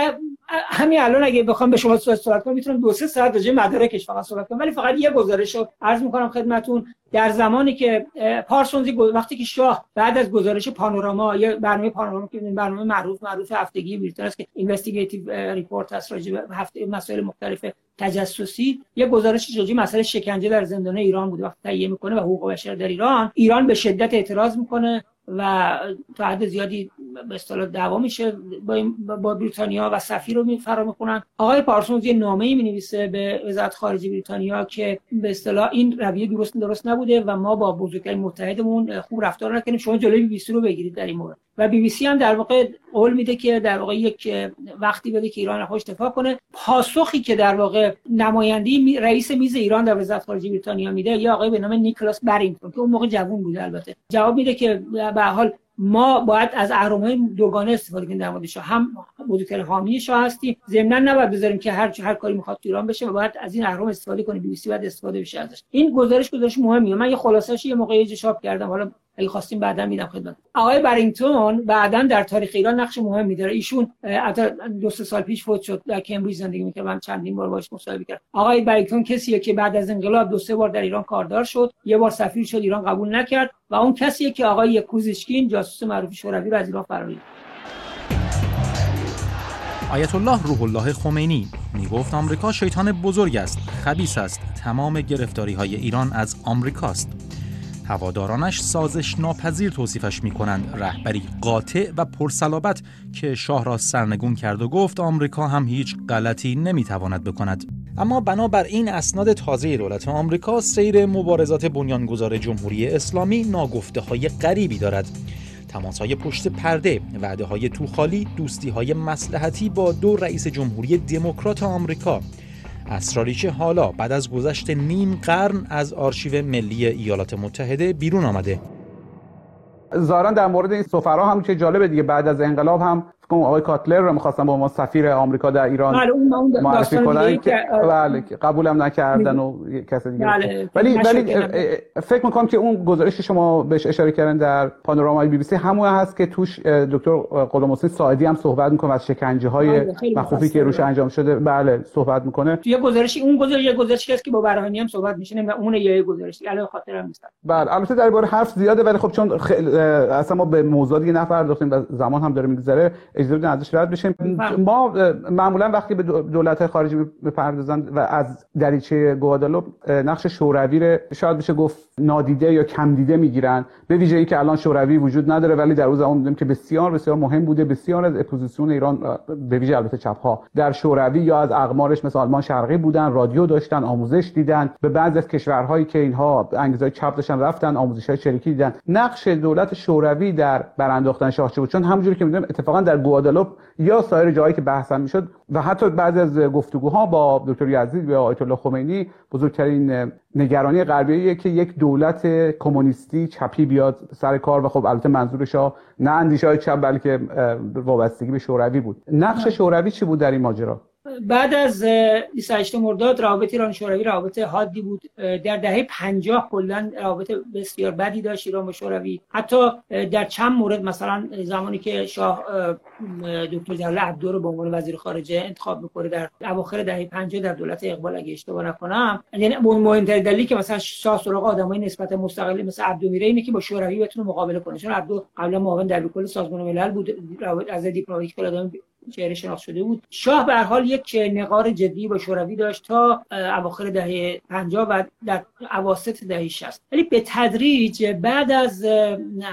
همین الان اگه بخوام به شما صحبت کنم می‌تونم دو سه ساعت راجع مدارکش فقط صحبت کنم. ولی فقط یه گزارش رو عرض می‌کنم خدمتون. در زمانی که پارسونزی وقتی که شاه بعد از گزارش پانوراما یا برنامه پانوراما که برنامه معروف معروف هفتگی بریتانیا است که investigative report هست راجع به هفته مسائل مختلف تجسسی. یه گزارش راجع مسئله شکنجه در زندان ایران بود وقتی تهیه می‌کنه و حقوق بشر در ایران. ایران به شدت اعتراض می‌کنه. و تا زیادی به اصطلاح دعوا میشه با, با بریتانیا و سفیر رو فرا می‌خونن. آقای پارسونز یه نامه‌ای می‌نویسه به وزارت خارجه بریتانیا که به اصطلاح این رویه درست درست نبوده و ما با بزرگترین متحدمون خوب رفتار نکنیم شما جلوی بی رو بگیرید در این مورد. و بی بی سی هم در واقع قول میده که در واقع یک وقتی بده که ایران خوش دفاع کنه. پاسخی که در واقع نمایندی رئیس میز ایران در وزارت خارجه بریتانیا میده یا آقای به نام نیکلاس برینگتون که اون موقع جوون بوده البته. جواب میده که به حال ما باید از اهرم‌های دوگانه استفاده کنیم در مورد هم بزرگترین حامی شاه هستیم. ضمن نباید بذاریم که هر هر کاری می‌خواد ایران بشه و باید از این اهرم استفاده کنیم. بی بی سی باید استفاده بشه ازش. این گزارش گزارش مهمیه. من یه خلاصش یه موقعی چاپ کردم. حالا اگه خواستیم بعدا میدم خدمت. آقای برینگتون بعدا در تاریخ ایران نقش مهمی داره. ایشون دو سه سال پیش فوت شد در کمبریج زندگی می‌کرد من چندین بار باش مصاحبه کردم. آقای برینگتون کسیه که بعد از انقلاب دو سه بار در ایران کاردار شد یه بار سفیر شد ایران قبول نکرد و اون کسیه که آقای کوزیشکین جاسوس معروف شوروی رو از ایران فراری. آیت الله روح الله خمینی می گفت آمریکا شیطان بزرگ است خبیس است تمام گرفتاری های ایران از آمریکاست. هوادارانش سازش ناپذیر توصیفش می کنند رهبری قاطع و پرسلابت که شاه را سرنگون کرد و گفت آمریکا هم هیچ غلطی نمی تواند بکند. اما بنابر این اسناد تازه دولت آمریکا سیر مبارزات بنیانگذار جمهوری اسلامی ناگفته های غریبی دارد. تماس های پشت پرده، وعده های توخالی، دوستی های مسلحتی با دو رئیس جمهوری دموکرات آمریکا. اسراری که حالا بعد از گذشت نیم قرن از آرشیو ملی ایالات متحده بیرون آمده. ظاهرا در مورد این سفرا هم که جالبه دیگه. بعد از انقلاب هم کنم آقای کاتلر رو می‌خواستن با ما سفیر آمریکا در ایران بله معرفی کنن. که بله قبولم نکردن و کسی دیگه بله. ولی ولی فکر می‌کنم که اون گزارش شما بهش اشاره کردن در پانورامای بی بی سی همون هست که توش دکتر غلام حسین ساعدی هم صحبت می‌کنه از شکنجه های بله، مخوفی که روش انجام شده بله صحبت می‌کنه. یه گزارشی اون گزارش یه گزارشی هست که با برهانی هم صحبت میشه و اون یه گزارشی. الان خاطرم نیست بله البته در باره حرف زیاده ولی خب چون اصلا ما به موضوع دیگه نپرداختیم و زمان هم داره میگذره اجازه بدین ازش رد بشیم ما معمولا وقتی به دولت خارجی می‌پردازن و از دریچه گوادالوپ نقش شوروی شاید بشه گفت نادیده یا کم دیده می‌گیرن. به ویژه اینکه الان شوروی وجود نداره ولی در اون زمان می‌دونیم که بسیار بسیار مهم بوده. بسیار از اپوزیسیون ایران به ویژه البته چپ ها در شوروی یا از اقمارش مثل آلمان شرقی بودن رادیو داشتن آموزش دیدن. به بعضی از کشورهایی که اینها انگیزه چپ داشتن رفتن آموزش های چریکی دیدن. نقش دولت شوروی در برانداختن شاه بود چون همونجوری که می‌دونیم اتفاقا در گوادالوپ یا سایر جایی که بحث می‌شد و حتی بعضی از گفتگوها با دکتر یزدی و آیت الله خمینی بزرگترین نگرانی غربیه که یک دولت کمونیستی چپی بیاد سر کار و خب البته منظورش نه اندیشه های چپ بلکه وابستگی به شوروی بود. نقش شوروی چی بود در این ماجرا؟ بعد از 28 مرداد رابطه ایران شوروی رابطه حادی بود. در دهه 50 کلا رابطه بسیار بدی داشت ایران با شوروی. حتی در چند مورد مثلا زمانی که شاه دکتر جلال عبدو رو به عنوان وزیر خارجه انتخاب می‌کنه در اواخر دهه 50 در دولت اقبال اگه اشتباه نکنم یعنی مهمترین دلیلی که مثلا شاه سراغ آدمای نسبت مستقلی مثل عبدو میره اینه که با شوروی بتونه مقابله کنه. چون عبدو قبلا معاون در کل سازمان ملل بود از دیپلماتیک چهره شناخت شده بود. شاه به حال یک نقار جدی با شوروی داشت تا اواخر دهه 50 و در اواسط دهه 60 ولی به تدریج بعد از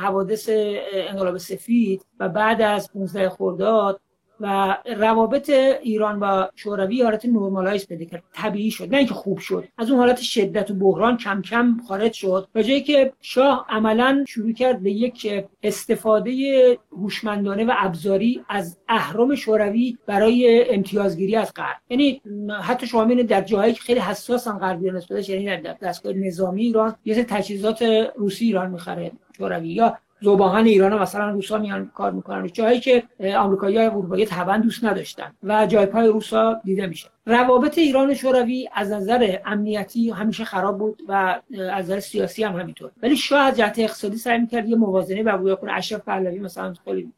حوادث انقلاب سفید و بعد از 15 خرداد و روابط ایران با شوروی حالت نرمالایز پیدا کرد طبیعی شد. نه اینکه خوب شد. از اون حالت شدت و بحران کم کم خارج شد. به جایی که شاه عملا شروع کرد به یک استفاده هوشمندانه و ابزاری از اهرم شوروی برای امتیازگیری از غرب. یعنی حتی شما در جاهایی که خیلی حساسن غربی نسبتش یعنی در دستگاه نظامی ایران یه تجهیزات روسی ایران می‌خره شوروی. یا زوباهن ایران مثلا روسا میان کار می‌کنن. جایی که آمریکایی های اروپایی طبعا دوست نداشتن و جای پای روسا دیده میشه. روابط ایران و شوروی از نظر امنیتی همیشه خراب بود و از نظر سیاسی هم همینطور. ولی شاه از جهت اقتصادی سعی می‌کرد یه موازنه برقرار کنه اشرف پهلوی مثلا خیلی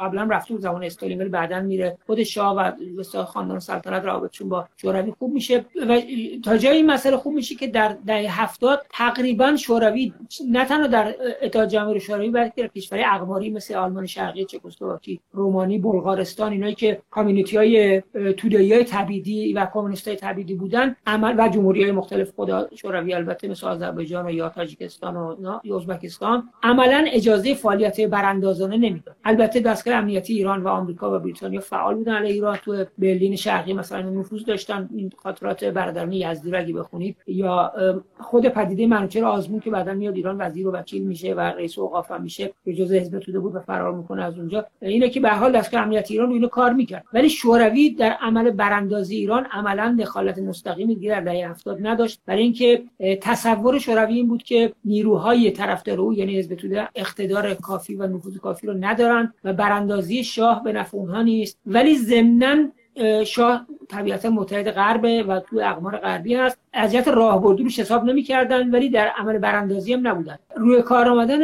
قبلا رفته بود زمان استالین ولی بعدا میره خود شاه و وسط خاندان سلطنت رابطشون با شوروی خوب میشه. و تا جایی این مسئله خوب میشه که در دهه 70 تقریبا شوروی نه تنها در اتحاد جماهیر شوروی بلکه در کشورهای اقماری مثل آلمان شرقی چکسلواکی رومانی بلغارستان اینایی که کامیونیتی های تودایی های تبیدی و کمونیست تبیدی بودن عمل و جمهوری های مختلف خدا شوروی البته مثل آذربایجان و یا تاجیکستان و ازبکستان عملا اجازه فعالیت براندازانه نمی‌داد. البته دستگاه امنیتی ایران و آمریکا و بریتانیا فعال بودن علیه ایران. تو برلین شرقی مثلا نفوذ داشتن. این خاطرات برادران یزدی رو بخونید. یا خود پدیده منوچهر آزمون که بعدا میاد ایران وزیر و وکیل میشه و رئیس اوقاف میشه. به جزء حزب توده بود و فرار می‌کنه از اونجا. اینه که به حال دستگاه امنیتی ایران رو اینو کار می‌کرد. ولی شوروی در عمل براندازی ایران عملا دخالت مستقیمی دیگه در دهه 70 نداشت. برای اینکه تصور شوروی این بود که نیروهای طرفدار او یعنی حزب توده اقتدار کافی و نفوذ کافی رو ندارن و براندازی شاه به نفع اونها نیست. ولی ضمن شاه طبیعتا متحد غربه و تو اقمار غربی هست. از جهت راهبردی روش حساب نمی‌کردن ولی در عمل براندازی هم نبودن. روی کار آمدن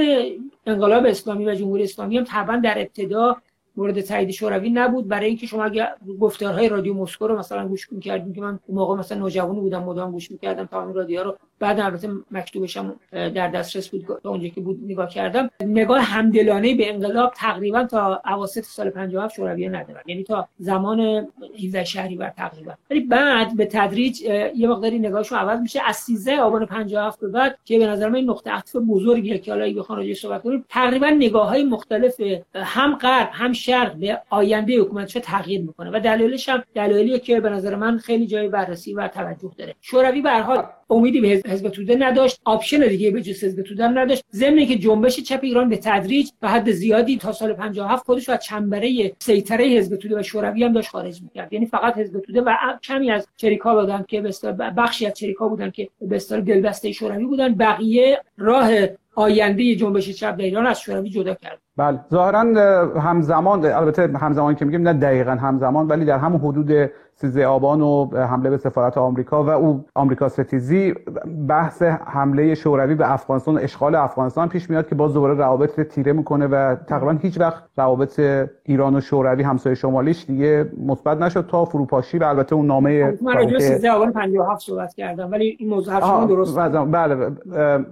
انقلاب اسلامی و جمهوری اسلامی هم طبعا در ابتدا مورد تایید شوروی نبود. برای اینکه شما اگه گفتارهای رادیو مسکو رو مثلا گوش می‌کردید که من اون موقع مثلا نوجوانی بودم مدام گوش می‌کردم این رادیو رو بعد البته مکتوبش هم در دسترس بود تا اونجا که بود نگاه کردم. نگاه همدلانه به انقلاب تقریبا تا اواسط سال 57 شوروی ندارن یعنی تا زمان 17 شهریور تقریبا. ولی بعد به تدریج یه مقداری نگاهشون عوض میشه. از 13 آبان 57 به بعد که به نظر من نقطه عطف بزرگیه که حالا بخوام راجعش صحبت کنیم تقریبا نگاه‌های مختلف هم غرب هم شرق به آینده حکومتش تغییر می‌کنه. و دلایلش هم دلایلیه که به نظر من خیلی جای بررسی و توجه داره. شوروی به هر حال امیدی به حزب توده نداشت. option دیگه به جز حزب توده نداشت. ضمن که جنبش چپ ایران به تدریج و حد زیادی تا سال 57 خودش از چنبره سیطره حزب توده و شوروی هم داشت خارج می‌کرد. یعنی فقط حزب توده و کمی از چریکا بودن که به بخشی از چریکا بودن که به اصطلاح دلبسته شوروی بودن. بقیه راه آینده جنبش چپ در ایران از شوروی جدا کرد. بله. ظاهرا همزمان البته همزمان که میگیم نه دقیقا همزمان ولی در همون حدود 13 آبان و حمله به سفارت آمریکا و او آمریکا ستیزی بحث حمله شوروی به افغانستان اشغال افغانستان پیش میاد که باز دوباره روابط تیره می‌کنه و تقریبا هیچ وقت روابط ایران و شوروی همسایه شمالیش دیگه مثبت نشد تا فروپاشی و البته اون نامه من راجع 13 آبان 57 صحبت کردم ولی این موضوع شما درست بله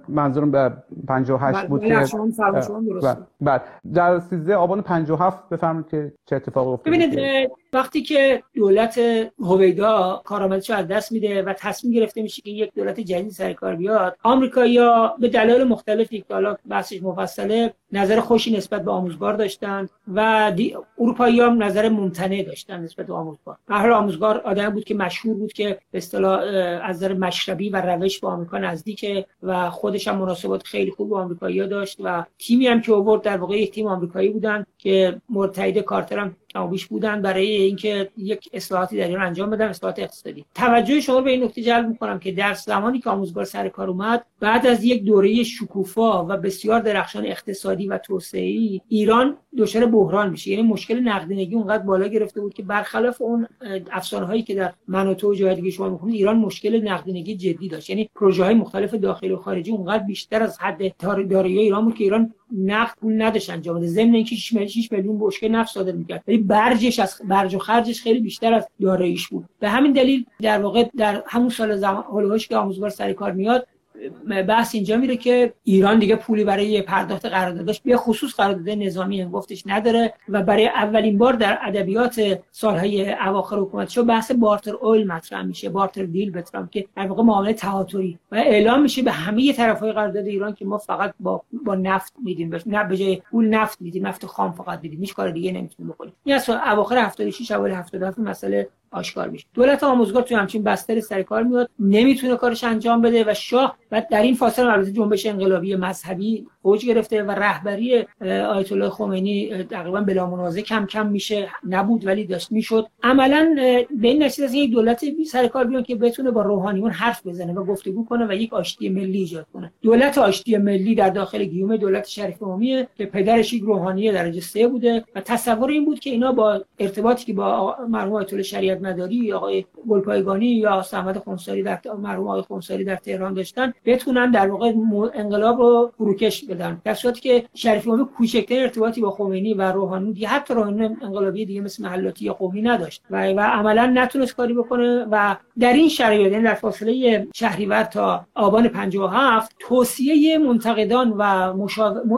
منظورم به 58 بود که بله. در 13 آبان 57 بفرمایید که چه اتفاقی افتاد ببینید وقتی که دولت هویدا کارآمدیش از دست میده و تصمیم گرفته میشه که یک دولت جدید سر کار بیاد آمریکایی‌ها به دلایل مختلفی که حالا بحثش مفصله نظر خوشی نسبت به آموزگار داشتن و اروپایی هم نظر ممتنع داشتن نسبت به آموزگار. هر آموزگار آدم بود که مشهور بود که به اصطلاح از نظر مشربی و روش با آمریکا نزدیکه و خودش هم مناسبات خیلی خوب با آمریکایی‌ها داشت و تیمی هم که آورد در واقع یک تیم آمریکایی بودن که مرتعد کارتر هم کمابیش بودن برای اینکه یک اصلاحاتی در ایران انجام بدن اصلاحات اقتصادی. توجه شما به این نکته جلب می‌کنم که در زمانی که آموزگار سر کار اومد بعد از یک دوره شکوفا و بسیار درخشان اقتصادی و توسعه ایران دچار بحران میشه. یعنی مشکل نقدینگی اونقدر بالا گرفته بود که برخلاف اون افسانه هایی که در مناطق و جای دیگه شما می‌خونید ایران مشکل نقدینگی جدی داشت. یعنی پروژه های مختلف داخلی و خارجی اونقدر بیشتر از حد دارایی ایران بود که ایران نقد پول نداشت انجام بده. ضمن اینکه 6 میلیون بشکه نفت صادر می‌کرد. ولی برجش از برج و خرجش خیلی بیشتر از داراییش بود. به همین دلیل در واقع در همون سال زمان که آموزگار سر کار میاد بحث اینجا میره که ایران دیگه پولی برای پرداخت قراردادش به خصوص قرارداد نظامی گفتش نداره و برای اولین بار در ادبیات سالهای اواخر حکومتشو بحث بارتر اویل مطرح میشه بارتر دیل بترام که در واقع معامله تهاتری و اعلام میشه به همه طرفهای قرارداد ایران که ما فقط با با نفت میدیم نه به جای پول نفت میدیم نفت خام فقط میدیم. هیچ کار دیگه نمی‌تونیم بکنیم. این از اواخر 76 اوایل 77 مسئله آشکار میشه. دولت آموزگار توی همچین بستر سر کار میاد نمی‌تونه کارش انجام بده و شاه و در این فاصله البته جنبش انقلابی مذهبی اوج گرفته و رهبری آیت الله خمینی تقریبا بلا منازع کم کم میشه. نبود ولی داشت می‌شد. عملا به این نتیجه از یک دولت سر کار بیان که بتونه با روحانیون حرف بزنه و گفتگو کنه و یک آشتی ملی ایجاد کنه. دولت آشتی ملی در داخل گیومه دولت شریف امامیه که پدرش یک روحانی درجه سه بوده و تصور این بود که اینا با ارتباطی که با مرحوم آیت الله شریعت مداری آقای گلپایگانی یا احمد خونساری در مرحوم آقای خونساری در تهران داشتن بتونن در واقع انقلاب رو فروکش بدن. در صورتی که شریف امامی کوچکترین ارتباطی با خمینی و روحانی حتی روحانی انقلابی دیگه مثل محلاتی یا قومی نداشت و, و عملا نتونست کاری بکنه و در این شرایط یعنی در فاصله شهریور تا آبان 57 توصیه منتقدان و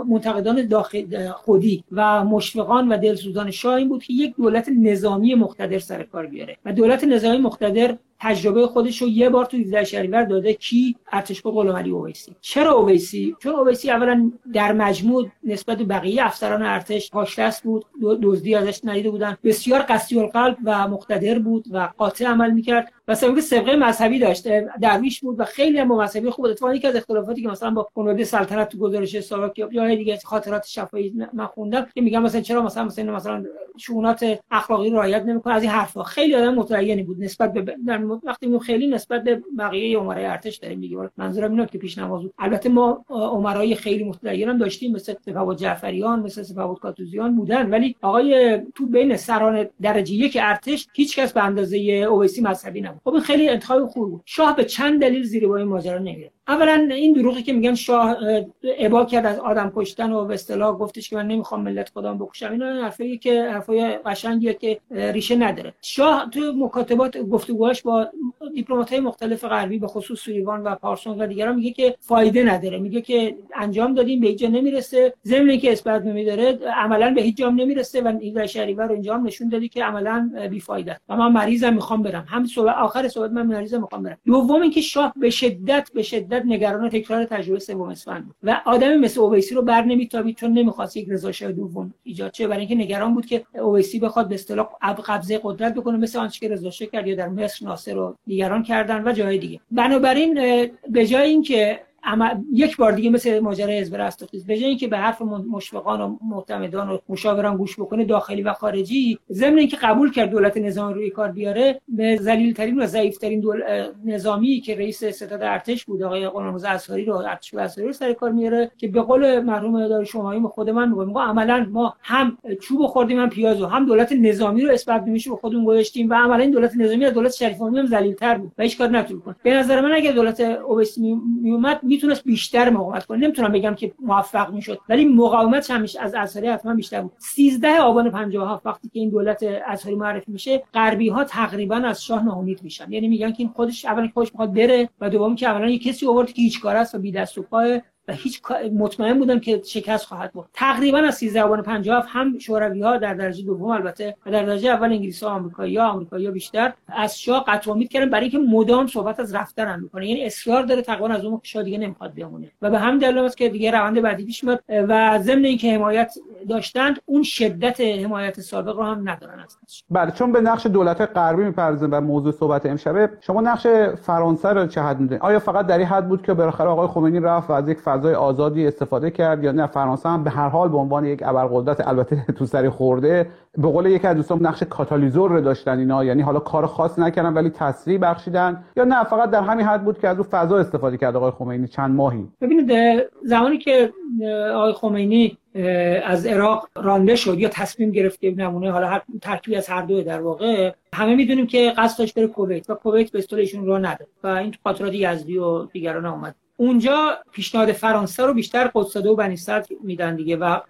منتقدان داخل خودی و مشفقان و دلسوزان شاه این بود که یک دولت نظامی مقتدر سر کار بیاره. و دولت نظامی مقتدر تجربه خودش رو یه بار تو 17 شهریور داده کی ارتشبا غلامعلی اویسی. چرا اویسی؟ چون اویسی اولا در مجموع نسبت به بقیه افسران ارتش پاشدست بود دزدی ازش ندیده بودن. بسیار قصی القلب و مقتدر بود و قاطع عمل می‌کرد. و سبب سبقه مذهبی داشت درویش بود و خیلی هم مذهبی خوب اتفاقی که از اختلافاتی که مثلا با بنیاد سلطنت تو گزارش ساواک یا جای دیگه خاطرات شفاهی من خوندم که میگم مثلا چرا مثلا مثلا مثلا شونات اخلاقی رعایت نمی‌کنه از این حرفا. خیلی آدم متعینی بود نسبت به در وقتی میگم خیلی نسبت به بقیه عمرای ارتش داریم میگیم. منظورم اینه که پیش نماز بود. البته ما عمرای خیلی متعین هم داشتیم مثل سپاه جعفریان مثل سپاه کاتوزیان بودن. ولی آقای تو بین سران درجه یک ارتش هیچ کس به اندازه اویسی مذهبی نبود. خب خیلی انتخاب خوب شاه به چند دلیل زیر بار ماجرا نمیره اولا این دروغی که میگن شاه ابا کرد از آدم کشتن و به اصطلاح گفتش که من نمی‌خوام ملت خودم بکشم. اینا حرفایی که حرفای قشنگیه که ریشه نداره. شاه تو مکاتبات گفتگوهاش با های مختلف غربی به خصوص سوریوان و پارسون و دیگران میگه که فایده نداره. میگه که انجام دادیم به اینجا نمی‌رسه. ضمن اینکه اثبات نمیداره عملا به هیچ جام نمی‌رسه و این شهریور رو اینجا نشون دادی که عملا بی فایده و من مریضم می‌خوام برم. هم صحبت آخر صحبت من مریضم می‌خوام برم. دوم اینکه شاه به شدت به شدت نگران تکرار تجربه سوم اسفند بود. و آدمی مثل اویسی رو بر نمیتابید چون نمی‌خواست یک رضا شاه دوم ایجاد شه. برای اینکه نگران بود که اویسی بخواد به اصطلاح قبضه قدرت بکنه مثل آنچه که رضا کرد یا در مصر ناصر و دیگران کردن و جای دیگه. بنابراین به جای اینکه اما یک بار دیگه مثل ماجرای حزب رستاخیز به اینکه به حرف مشفقان و معتمدان و مشاوران گوش بکنه داخلی و خارجی ضمن اینکه قبول کرد دولت نظامی روی کار بیاره به ذلیل ترین و ضعیف ترین دول... نظامی که رئیس ستاد ارتش بود آقای غلامرضا اصحاری رو ارتش اصحاری رو سر کار میاره که به قول مرحوم دار شمایی خود من میگم عملا ما هم چوب خوردیم هم پیاز و هم دولت نظامی رو اسباب نمیشه به خودمون گذاشتیم و عملا این دولت نظامی از دولت شریف هم ذلیل‌تر بود و هیچ کار نتون کنه به نظر من اگه دولت اویسی میومد می‌تونست بیشتر مقاومت کنه. نمی‌تونم بگم که موفق می‌شد ولی مقاومت همیشه از اثری حتما بیشتر بود. 13 آبان 57 وقتی که این دولت اثری معرفی میشه غربی ها تقریبا از شاه ناامید میشن. یعنی میگن که این خودش اولا خودش می‌خواد بره و دوم که اولا یه کسی آورد که هیچ کار است و بی دست و پای و هیچ مطمئن بودم که شکست خواهد بود تقریبا از 13 آبان 57 هم شوروی ها در درجه دوم البته و در درجه اول انگلیس ها آمریکایی ها آمریکایی ها بیشتر از شاه قطع امید کردن برای اینکه مدام صحبت از رفتن هم می‌کنه یعنی اصرار داره تقریبا از اون شاه دیگه نمی‌خواد بمونه و به هم دلیل است که دیگه روند بعدی پیش میاد و ضمن اینکه حمایت داشتند اون شدت حمایت سابق رو هم ندارن هستش بله چون به نقش دولت غربی می‌پردازیم و موضوع صحبت امشبه شما نقش فرانسه رو چه حد می‌دونید؟ آیا فقط در این حد بود که بالاخره آقای خمینی رفت و از یک فضای آزادی استفاده کرد یا نه فرانسه هم به هر حال به عنوان یک ابرقدرت البته (laughs) تو سری خورده به قول یکی از دوستان نقش کاتالیزور رو داشتن اینا یعنی حالا کار خاص نکردن ولی تسریع بخشیدن یا نه فقط در همین حد بود که از اون فضا استفاده کرد آقای خمینی چند ماهی. ببینید زمانی که آقای خمینی از عراق رانده شد یا تصمیم گرفت که نمونه حالا هر ترکیبی از هر دو در واقع همه می‌دونیم که قصد داشت بره کویت و کویت به اصطلاح ایشون نداد و این خاطرات یزدی و دیگران اومد. اونجا پیشنهاد فرانسه رو بیشتر قدساده و بنی صدر میدن دیگه و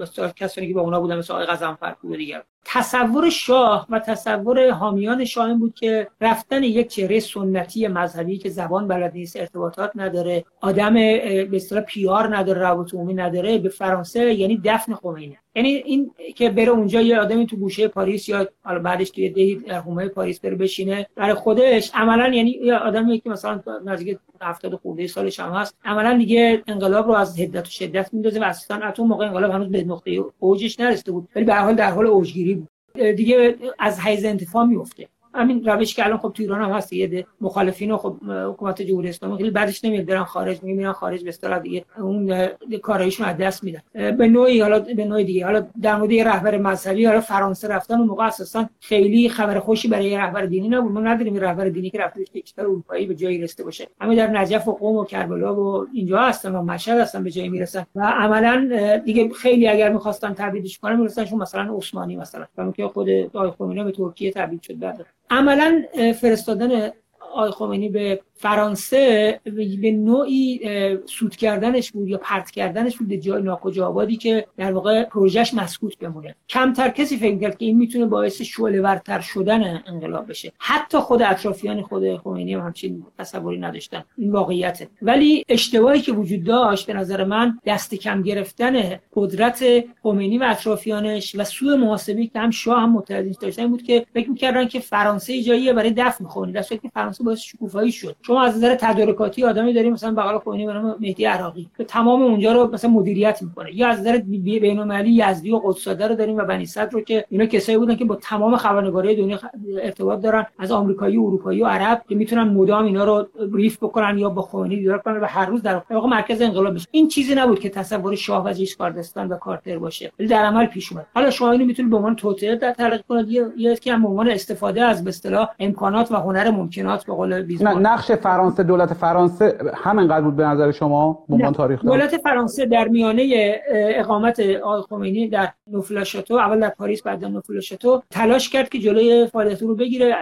بسیار کسانی که با اونا بودن مثل آقای غضنفر و دیگر. تصور شاه و تصور حامیان شاه این بود که رفتن یک چهره سنتی مذهبی که زبان بلد نیست ارتباطات نداره آدم به اصطلاح پیار نداره روابط عمومی نداره به فرانسه یعنی دفن خمینی. یعنی این که بره اونجا یه آدمی تو گوشه پاریس یا حالا بعدش توی دهی در حومه پاریس بره بشینه برای خودش عملا یعنی یه آدمی که مثلا نزدیک 70 خورده سالش هم هست عملا دیگه انقلاب رو از حدت و شدت میندازه و اصلا اتم موقع انقلاب هنوز به نقطه اوجش نرسیده بود ولی به حال در حال اوجگیری بود. دیگه از حیز انتفاع میفته همین روش که الان خب تو ایران هم هست یه مخالفین و خب حکومت جمهوری اسلامی. خیلی بعدش نمیاد برن خارج میرن خارج به اصطلاح دیگه. اون کارایشون از دست میدن. به نوعی حالا به نوعی دیگه. حالا در مورد رهبر مذهبی حالا فرانسه رفتن اون موقع اساسا خیلی خبر خوشی برای رهبر دینی نبود. ما نداریم رهبر دینی که رفته کشور اروپایی به جایی رسیده باشه. همین در نجف و قم و کربلا و اینجا هستن و مشهد هستن به جایی می‌رسن. و عملا دیگه خیلی اگر می‌خواستن تبعیدش کنن می‌رسن مثلا عثمانی مثلا. که خود آقای خمینی به ترکیه تبعید شد بعد. عملا فرستادن آقای خمینی به فرانسه به نوعی سود کردنش بود یا پرت کردنش بود جای ناکجا آبادی که در واقع پروژهش مسکوت بمونه. کمتر کسی فکر کرد که این می‌تونه باعث شعله ورتر شدن انقلاب بشه. حتی خود اطرافیان خود خمینی هم همچین تصوری نداشتن. این واقعیته. ولی اشتباهی که وجود داشت به نظر من دست کم گرفتن قدرت خمینی و اطرافیانش و سوء محاسبی که هم شاه هم متحدین داشتن بود که فکر می‌کردن که فرانسه جاییه برای دفع می‌خونه در که فرانسه باعث شکوفایی شد. شما از نظر تدارکاتی آدمی داریم مثلا بغل خمینی به نام مهدی عراقی که تمام اونجا رو مثلا مدیریت می‌کنه. یا از نظر بین‌المللی یزدی و قدساده رو داریم و بنی صدر رو که اینا کسایی بودن که با تمام خبرنگاری دنیا ارتباط دارن از آمریکایی و اروپایی و عرب که می‌تونن مدام اینا رو بریف بکنن یا با خمینی دیدار کنن و هر روز در واقع مرکز انقلاب بشه این چیزی نبود که تصور شاه و کاردستان و کارتر باشه. ولی در عمل پیش اومد. حالا شما اینو می‌تونید به عنوان توطئه در تلقی کنید یا که به عنوان استفاده از به اصطلاح امکانات و هنر ممکنات به قول بیزمان نقش فرانسه دولت فرانسه همینقدر بود به نظر شما؟ به عنوان تاریخ دولت فرانسه در میانه اقامت آقای خمینی در نوفلاشاتو اول در پاریس بعد در نوفلاشاتو تلاش کرد که جلوی فعالیت رو بگیره.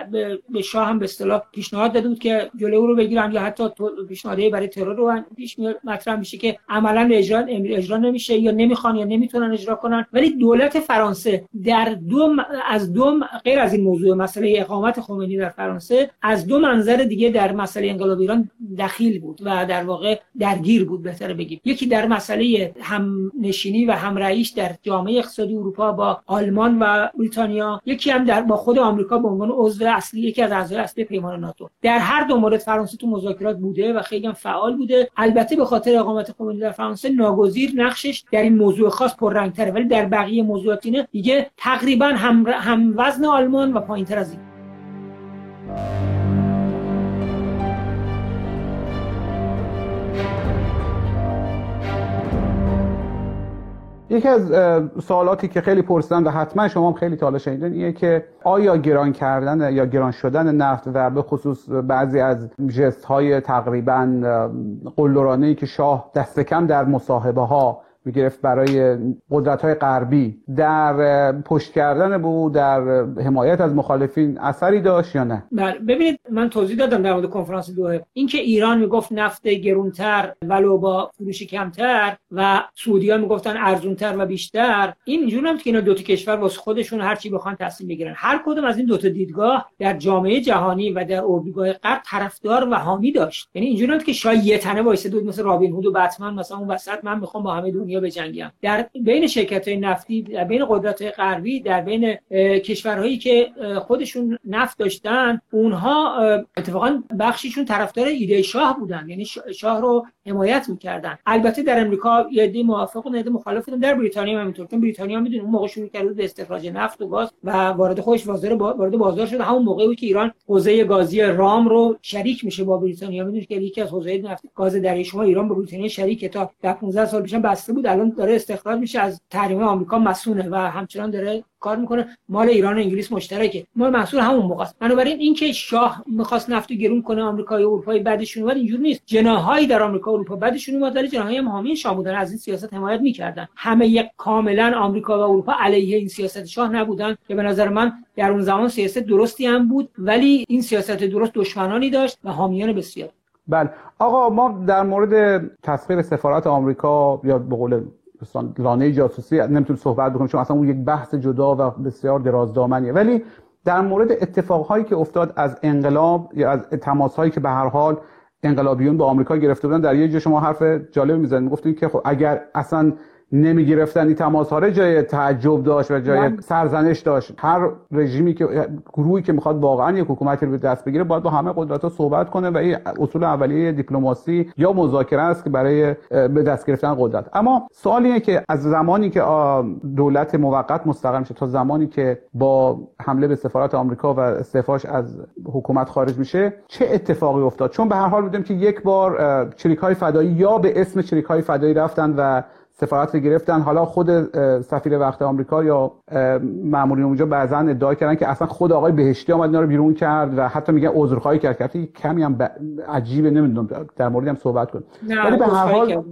به شاه هم به اصطلاح پیشنهاد داده بود که جلوی او رو بگیرن یا حتی پیشنهادی برای ترور رو پیش مطرح میشه که عملا اجرا اجرا نمیشه یا نمی‌خوان یا نمی‌تونن اجرا کنن. ولی دولت فرانسه در دو از دو غیر از این موضوع مسئله اقامت خمینی در فرانسه از دو منظر دیگه در مسئله انقلاب ایران دخیل بود و در واقع درگیر بود بهتر بگیم. یکی در مسئله هم نشینی و هم رئیس در جامعه اقتصادی اروپا با آلمان و بریتانیا یکی هم در با خود آمریکا به عنوان عضو اصلی یکی از اعضای اصلی پیمان ناتو. در هر دو مورد فرانسه تو مذاکرات بوده و خیلی هم فعال بوده. البته به خاطر اقامت خمینی در فرانسه ناگزیر نقشش در این موضوع خاص پررنگتره ولی در بقیه موضوعات دیگه تقریبا هم, هم وزن آلمان و پایینتر از این. یکی از سوالاتی که خیلی پرسیدن و حتما شما هم خیلی تالا شنیدین اینه که آیا گران کردن یا گران شدن نفت و به خصوص بعضی از جست های تقریبا قلدرانه که شاه دست کم در مصاحبه ها می‌گرفت برای قدرت های غربی. در پشت کردن بود در حمایت از مخالفین اثری داشت یا نه؟ بله ببینید من توضیح دادم در مورد کنفرانس دوه اینکه ایران می‌گفت نفت گرونتر ولو با فروش کمتر و سعودی ها می‌گفتن ارزونتر و بیشتر این اینجوری نبود که اینا دو تا کشور واسه خودشون هر چی بخوان تصمیم بگیرن. هر کدوم از این دو تا دیدگاه در جامعه جهانی و در اردوگاه غرب طرفدار و حامی داشت. یعنی اینجوری که شاید یه تنه وایسه دود مثل رابین هود و بتمن مثلا اون وسط من می‌خوام با همه بجنگم در بین شرکت های نفتی در بین قدرت های غربی در بین کشورهایی که خودشون نفت داشتن اونها اتفاقا بخشیشون طرفدار ایده شاه بودن. یعنی شاه رو حمایت می‌کردن. البته در امریکا یه موافق و عده مخالف بودن. در بریتانیا هم همینطور. چون بریتانیا می‌دونه اون موقع شروع کرد به استخراج نفت و گاز و وارد خودش وارد بازار شد. همون موقعی که ایران حوزه گازی رام رو شریک میشه با بریتانیا. می‌دونید که یکی از حوزه نفت گاز دریای شما ایران با بریتانیا شریکه تا در 15 سال پیش بسته الان داره استخراج میشه از تحریم آمریکا مسونه و همچنان داره کار می‌کنه. مال ایران و انگلیس مشترکه. ما محصول همون موقع است بنابراین اینکه شاه می‌خواست نفت گرون کنه آمریکایی و اروپایی بعدشون اومد اینجور نیست. جناهایی در آمریکا و اروپا بعدشون اومد ولی جناهایی هم حامی شاه بودن از این سیاست حمایت می‌کردن. همه یک کاملا آمریکا و اروپا علیه این سیاست شاه نبودن که به نظر من در اون زمان سیاست درستی هم بود ولی این سیاست درست دشمنانی داشت و حامیان بسیار. بله. آقا ما در مورد تسخیر سفارت آمریکا یا به قول دوستان لانه جاسوسی نمی‌تونیم صحبت بکنیم چون اصلا اون یک بحث جدا و بسیار درازدامنیه. ولی در مورد اتفاقهایی که افتاد از انقلاب یا از تماسهایی که به هر حال انقلابیون با آمریکا گرفته بودن در یه جا شما حرف جالب می‌زنید. گفتین که خب اگر اصلا نمی گرفتن این تماس ها جای تعجب داشت و جای سرزنش داشت. هر رژیمی که گروهی که می‌خواد واقعا یک حکومتی رو به دست بگیره باید با همه قدرت ها صحبت کنه و این اصول اولیه دیپلماسی یا مذاکره است که برای به دست گرفتن قدرت. اما سوال اینه که از زمانی که دولت موقت مستقر میشه تا زمانی که با حمله به سفارت آمریکا و استعفاش از حکومت خارج میشه چه اتفاقی افتاد؟ چون به هر حال بودیم که یک بار چریک های فدایی یا به اسم چریک های فدایی رفتن و سفارت رو گرفتن. حالا خود سفیر وقت آمریکا یا مامورین اونجا بعضا ادعا کردن که اصلا خود آقای بهشتی آمد اینا رو بیرون کرد و حتی میگن عذرخواهی کرد که کمی هم ب... عجیبه نمی‌دونم در موردی هم صحبت کنیم. ولی به هر حال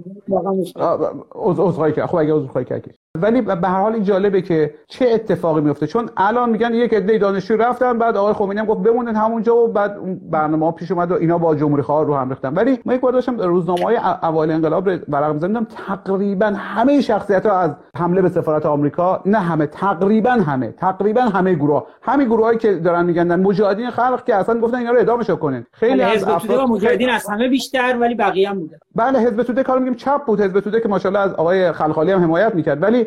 عذرخواهی کرد. خب اگه عذرخواهی کرد ولی به هر حال این جالبه که چه اتفاقی میفته. چون الان میگن یک عده دانشجو رفتن بعد آقای خمینی هم گفت بمونن همونجا و بعد اون برنامه ها پیش اومد و اینا با جمهوری خواه رو هم ریختن. ولی ما یک بار داشتم روزنامه های اوایل انقلاب رو ورق می‌زدم تقریبا همه شخصیت ها از حمله به سفارت آمریکا نه همه تقریبا همه تقریبا همه گروه همین گروهایی که دارن میگن مجاهدین خلق که اصلا گفتن اینا رو اعدامش کنن خیلی از افراد مجاهدین از همه بیشتر ولی بقیه هم بودن بله حزب توده کارو میگیم چپ بود. حزب توده که ماشاءالله از آقای خلخالی هم حمایت می‌کرد. ولی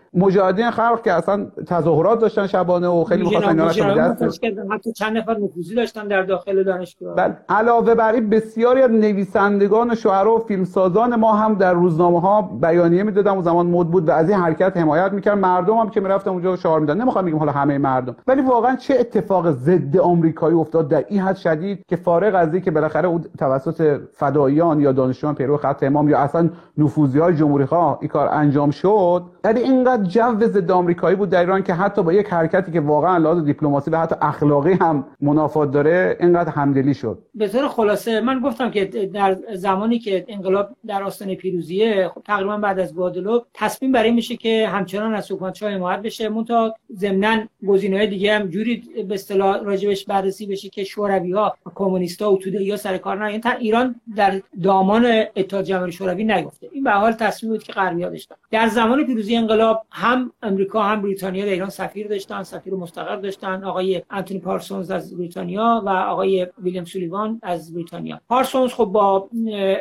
مجاهدین خلق که اصلا تظاهرات داشتن شبانه و خیلی می‌خواستن اینا رو حتی چند نفر نفوذی داشتن در داخل دانشگاه. بله علاوه بر این بسیاری از نویسندگان شعرا و فیلمسازان ما هم در روزنامه ها بیانیه می‌دادن و زمان مد بود و از این حرکت حمایت می‌کرد. مردم هم که می‌رفتن اونجا شعار می‌دادن. نمی‌خوام بگم حالا همه مردم. ولی واقعا چه اتفاق ضد آمریکایی افتاد در این حد شدید که فارغ از که بالاخره او توسط فداییان یا دانشجویان پیرو خط امام یا اصلا نفوذی های جمهوری خواه این کار انجام شد ولی اینقدر جو ضد آمریکایی بود در ایران که حتی با یک حرکتی که واقعا لحاظ دیپلماسی و حتی اخلاقی هم منافات داره اینقدر همدلی شد. به طور خلاصه من گفتم که در زمانی که انقلاب در آستانه پیروزیه خب تقریبا بعد از گوادلوپ تصمیم برای میشه که همچنان از حکومت حمایت بشه. منتها ضمن گزینه‌های دیگه هم جوری به اصطلاح راجبش بررسی بشه که شوروی ها کمونیستا و توده یا سر کار نه. ایران در دامان اتحاد جماهیر شوروی نگفته این به حال تصمیم بود که غربی‌ها داشتن در زمان پیروزی انقلاب هم امریکا هم بریتانیا در ایران سفیر داشتن سفیر مستقر داشتن. آقای انتونی پارسونز از بریتانیا و آقای ویلیام سولیوان از بریتانیا. پارسونز خب با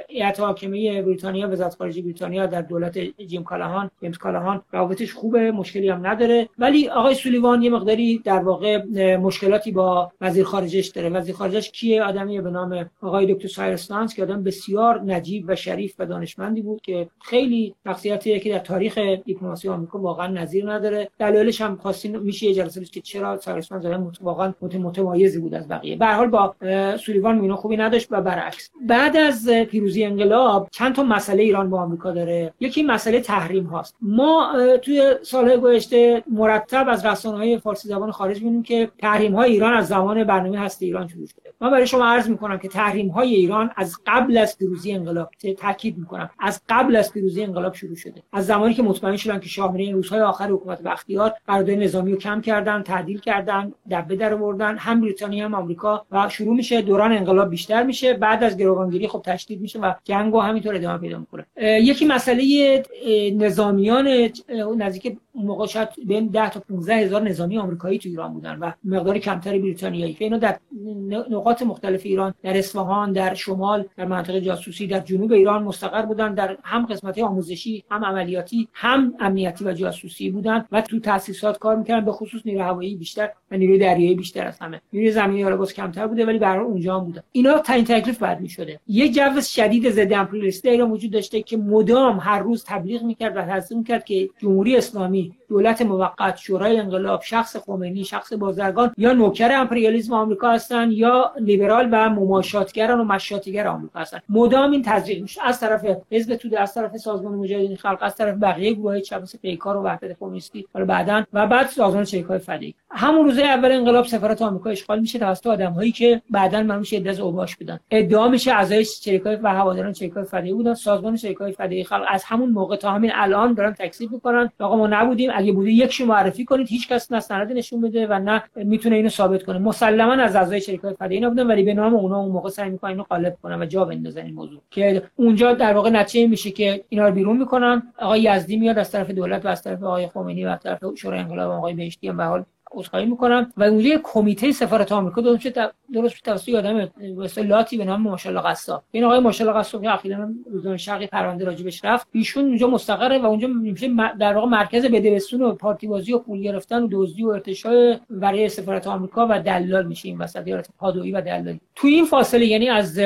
هیئت حاکمه بریتانیا وزارت خارجه بریتانیا در دولت جیم کالاهان جیمز کالاهان روابطش خوبه مشکلی هم نداره. ولی آقای سولیوان یه مقداری در واقع مشکلاتی با وزیر خارجش داره. وزیر خارجش کیه؟ آدمی به نام آقای دکتر سایرس که آدم بسیار نجیب و شریف و دانشمندی بود که خیلی شخصیتیه که در تاریخ دیپلماسی آمریکا واقعا نظیر نداره. دلایلش هم خواستین میشه یه جلسه که چرا سایرسمن زدن واقعا متمایزی بود از بقیه. به حال با سولیوان مینا خوبی نداشت و برعکس. بعد از پیروزی انقلاب چند تا مسئله ایران با آمریکا داره. یکی مسئله تحریم هاست. ما توی سالهای گذشته مرتب از رسانه‌های فارسی زبان خارج می‌بینیم که تحریم های ایران از زمان برنامه هسته ایران شروع شده. من برای شما عرض می‌کنم که تحریم های ایران از قبل از پیروزی انقلاب تاکید می‌کنم از قبل از پیروزی انقلاب شروع شده. از زمانی که مطمئن شدن که شاه روزهای آخر حکومت بختیار قرارداد نظامی رو کم کردن تعدیل کردن دبه در آوردن هم بریتانیا هم آمریکا و شروع میشه دوران انقلاب بیشتر میشه. بعد از گروگانگیری خب تشدید میشه و جنگ همینطور ادامه پیدا می‌کنه. یکی مسئله نظامیان نزدیک موقع شاید بین 10 تا 15 هزار نظامی آمریکایی تو ایران بودن و مقدار کمتری بریتانیایی. که اینا در نقاط مختلف ایران در اصفهان در شمال در منطقه جاسوسی در جنوب ایران مستقر بودن. در هم قسمت آموزشی هم عملیاتی هم امنیتی و جاسوسی بودن و تو تاسیسات کار می‌کردن. به خصوص نیروی هوایی بیشتر و نیروی دریایی بیشتر از همه. نیروی زمینی حالا باز کمتر بوده ولی به اونجا هم بودن اینا تعیین تکلیف بعد می‌شده. یه جو شدید ضد امپریالیستی ایران وجود داشته که مدام هر روز تبلیغ می‌کرد و تزریق می‌کرد که جمهوری اسلامی دولت موقت شورای انقلاب شخص خمینی شخص بازرگان یا نوکر امپریالیسم آمریکا هستن یا لیبرال و مماشاتگران و مشاتگر آمریکا هستن. مدام این تزریق میشه. از طرف حزب توده از طرف سازمان مجاهدین خلق از طرف بقیه گروه چپ پیکار و وحدت کمونیستی. حالا بعدا و بعد سازمان چریکای فدایی همون روز اول انقلاب سفارت آمریکا اشغال میشه توسط آدمهایی که بعدا معلوم میشه از اوباش بودن ادعا میشه اعضای چریکای و هواداران چریکای فدایی بودن. سازمان چریکای فدایی خلق از همون موقع تا همین الان دارن تکذیب می‌کنن. آقا ما نبودیم. اگه بوده یکشو معرفی کنید هیچ کس نه سند نشون بده و نه می‌تونه اینو ثابت کنه. مسلما از اعضای شرکت فدایی اینا بودن ولی به نام اونا اون موقع سعی می‌کنن اینو قالب کنن و جا بندازن این موضوع. که اونجا در واقع نتیجه میشه که اینا رو بیرون می‌کنن. آقای یزدی میاد از طرف دولت و از طرف آقای خمینی و از طرف شورای انقلاب آقای بهشتی هم به حال عذرخواهی می‌کنم و اونجا یک کمیته سفارت آمریکا درست شد درست توسط آدم لاتی به نام ماشاءالله قصاب. این آقای ماشاءالله قصاب که اخیرا روزنامه شرقی پرونده راجبش رفت ایشون اونجا مستقره و اونجا میشه در واقع مرکز بدبستون و پارتی بازی و پول گرفتن و دزدی و ارتشاء برای سفارت آمریکا و دلال میشه این وسط یا پادویی و دلالی تو این فاصله یعنی از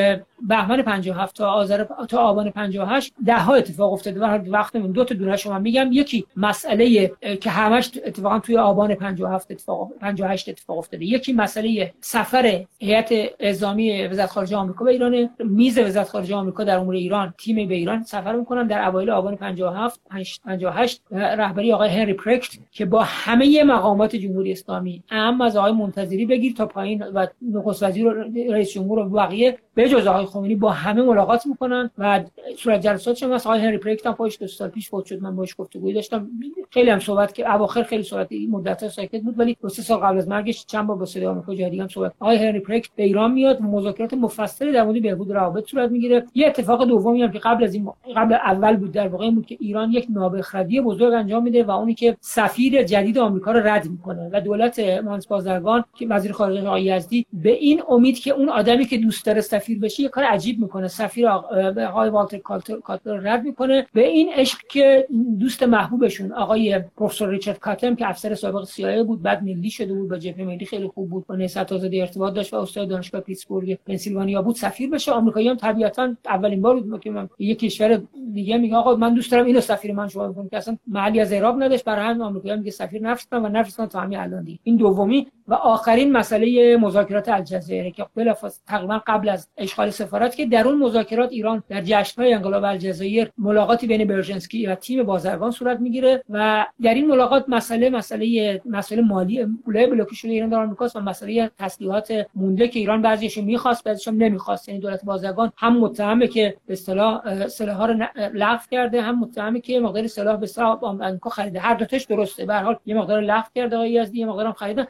بهمن 57 تا آذر تا آبان 58 ده ها اتفاق افتاده و وقت دو تا دونه شما میگم. یکی مسئله که همش اتفاقا توی آبان 57 اتفاق 58 اتفاق افتاده. یکی مسئله سفر هیئت اعزامی وزارت خارجه آمریکا به ایران. میز وزارت خارجه آمریکا در امور ایران تیم به ایران سفر می‌کنن. در اوایل آبان 57 58 رهبری آقای هنری پرکت که با همه مقامات جمهوری اسلامی اهم از آقای منتظری بگیر تا پایین و نخست وزیر رئیس جمهور و بقیه به جز آقای خمینی با همه ملاقات می‌کنن. و صورت جلسات شما آقای هنری پرکت هم پاش دو سال پیش فوت شد. من باش گفتگوی داشتم. خیلی هم صحبت که اواخر خیلی صحبت مدت ساکت بود. ولی دو سه سال قبل از مرگش چند بار با صدای آمریکا جدی هم صحبت آقای هنری پرکت به ایران میاد مذاکرات مفصلی در مورد بهبود روابط صورت می‌گیره. یه اتفاق دومی هم که قبل از این قبل اول بود در واقع بود که ایران یک نابخردی بزرگ انجام میده و اونی که سفیر جدید آمریکا رو رد می‌کنه و دولت مهندس بازرگان که وزیر خارجه آقای یزدی به این امید که اون آدمی که دوست داره سفیر بشه یه کار عجیب می‌کنه. سفیر آقای والتر کاتلر رد می‌کنه. به این عشق که دوست محبوبشون آقای پروفسور ریچارد کاتم که افسر سابق سیاه بود بعد ملی شده بود با جبهه ملی خیلی خوب بود. با نهضت آزادی ارتباط داشت و استاد دانشگاه پیتسبورگ پنسیلوانیا بود. سفیر بشه. آمریکایی هم طبیعتا اولین بار بود که من یک کشور دیگه میگه آقا من دوست دارم اینو سفیر من شما بکنم که اصلا محلی از اعراب نداشت. برای همین آمریکایی میگه سفیر نفرستن و نفرستن تا همین الان دی. این دومی و آخرین مسئله مذاکرات الجزایر که بلافاصله تقریبا قبل از اشغال سفارت که در اون مذاکرات ایران در جشن‌های انقلاب الجزایر ملاقاتی بین برژنسکی و تیم بازرگان صورت می‌گیره و در این ملاقات مسئله مسئله مسئله مالی پولای بلوکی شده ایران در آمریکاست و مسئله تسلیحات مونده که ایران بعضیش می‌خواست بعضیش هم نمی‌خواست. یعنی دولت بازرگان هم متهمه که به اصطلاح سلاح رو لغو کرده هم متهمه که مقدار سلاح به اصطلاح آمریکا خریده هر دو تاش درسته. به هر حال یه مقدار لغو کرده آقای یزدی یه مقدار هم خریده.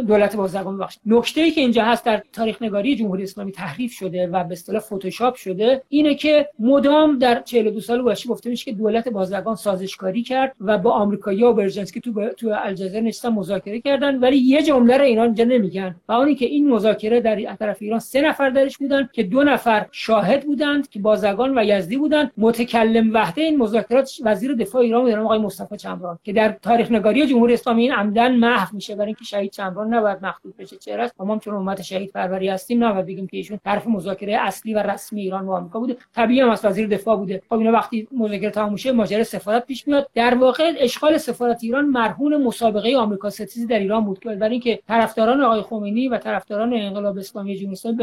دولت بازرگان بخش نکته ای که اینجا هست در تاریخ نگاری جمهوری اسلامی تحریف شده و به اصطلاح فتوشاپ شده اینه که مدام در 42 سال گذشته گفته میشه که دولت بازرگان سازشکاری کرد و با آمریکایی‌ها و برژنسکی تو ب... تو الجزایر نشستن مذاکره کردن ولی یه جمله رو ایران اینجا نمیگن. و اونی که این مذاکره در طرف ایران سه نفر درش بودن که دو نفر شاهد بودند که بازرگان و یزدی بودند. متکلم وحده این مذاکرات وزیر دفاع ایران بود آقای مصطفی چمران که در تاریخ نگاری جمهوری اسلامی این عمدن محو میشه برای اینکه شهید چمران نباید مخدود بشه. چرا است ما چون امت شهید پروری هستیم نباید بگیم که ایشون طرف مذاکره اصلی و رسمی ایران و آمریکا بوده. طبیعی هم از وزیر دفاع بوده. خب اینا وقتی مذاکره تموم شه ماجرا سفارت پیش میاد. در واقع اشغال سفارت ایران مرهون مسابقه آمریکا ستیزی در ایران بود برای اینکه طرفداران آقای خمینی و طرفداران انقلاب اسلامی جمهوری اسلامی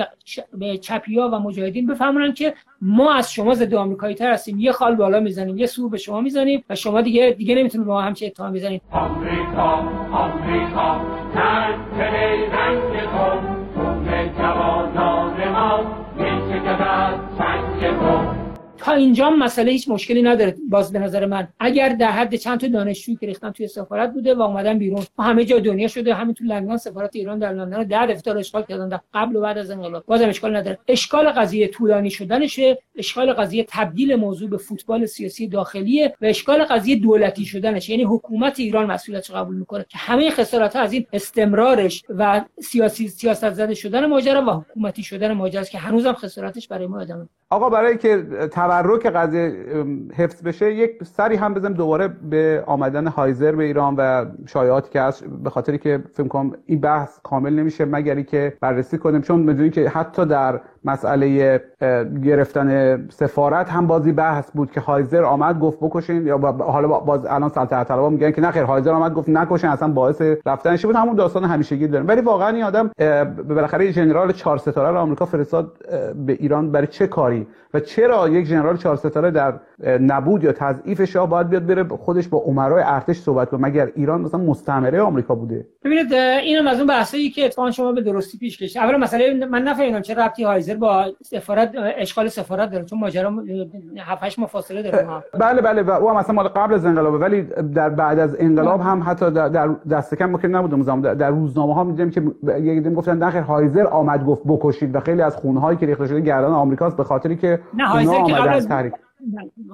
به چپیا و مجاهدین بفهمونن که ما از شما ضد آمریکایی تر هستیم. یه خال بالا می‌زنیم یه سو به شما می‌زنیم و شما دیگه دیگه نمی‌تونید با هم چه اتهام بزنید. آمریکا آمریکا. رنگ تو جوانان ما تا اینجا مسئله هیچ مشکلی نداره باز به نظر من. اگر در حد چند تا دانشجویی که ریختن توی سفارت بوده و اومدن بیرون. همه جا دنیا شده همین تو لندن سفارت ایران در لندن ده دفتر اشغال کردن. قبل و بعد از انقلاب بازم اشکال نداره. اشکال قضیه طولانی شدنشه. اشکال قضیه تبدیل موضوع به فوتبال سیاسی داخلیه و اشکال قضیه دولتی شدنش یعنی حکومت ایران مسئولیتش قبول می‌کنه که همه خسارات از این استمرارش و سیاسی سیاست زده شدن ماجرا و حکومتی شدن ماجرا که هنوزم خساراتش برای ما ادامه آقا برای که تورک قضیه حفظ بشه یک سری هم بزنیم دوباره به آمدن هایزر به ایران و شایعاتی که هست به خاطری که فکر کنم این بحث کامل نمیشه مگری که بررسی کنیم چون می‌دونی که حتی در مسئله گرفتن سفارت هم بازی بحث بود که هایزر آمد گفت بکشین یا حالا باز الان سلطنت طلبا میگن که نخیر هایزر آمد گفت نکشین اصلا باعث رفتنش بود. همون داستان همیشگی داریم. ولی واقعا این آدم بالاخره ژنرال چهار ستاره رو آمریکا فرستاد به ایران برای چه کاری؟ و چرا یک ژنرال چهار ستاره در نبود یا تضعیف شاه باید بیاد بره خودش با عمرای ارتش صحبت کنه؟ مگر ایران مثلا مستعمره آمریکا بوده؟ ببینید اینم از اون بحثایی که اتفاقا شما به درستی پیش کشید. اولا مسئله من نفهمیدم چه ربطی هایزر هایزر با سفارت اشغال سفارت داره چون ماجرا 7 8 ماه فاصله داره ما. بله بله و او هم اصلا مال قبل از انقلابه ولی در بعد از انقلاب هم حتی در, دست کم ممکن نبود زمان. در, روزنامه ها میدیم که یک دیم گفتن نه خیر هایزر آمد گفت بکشید و خیلی از خونه هایی که ریخته شده گردن آمریکاست به خاطری که نه هایزر که قبل از از تحریک.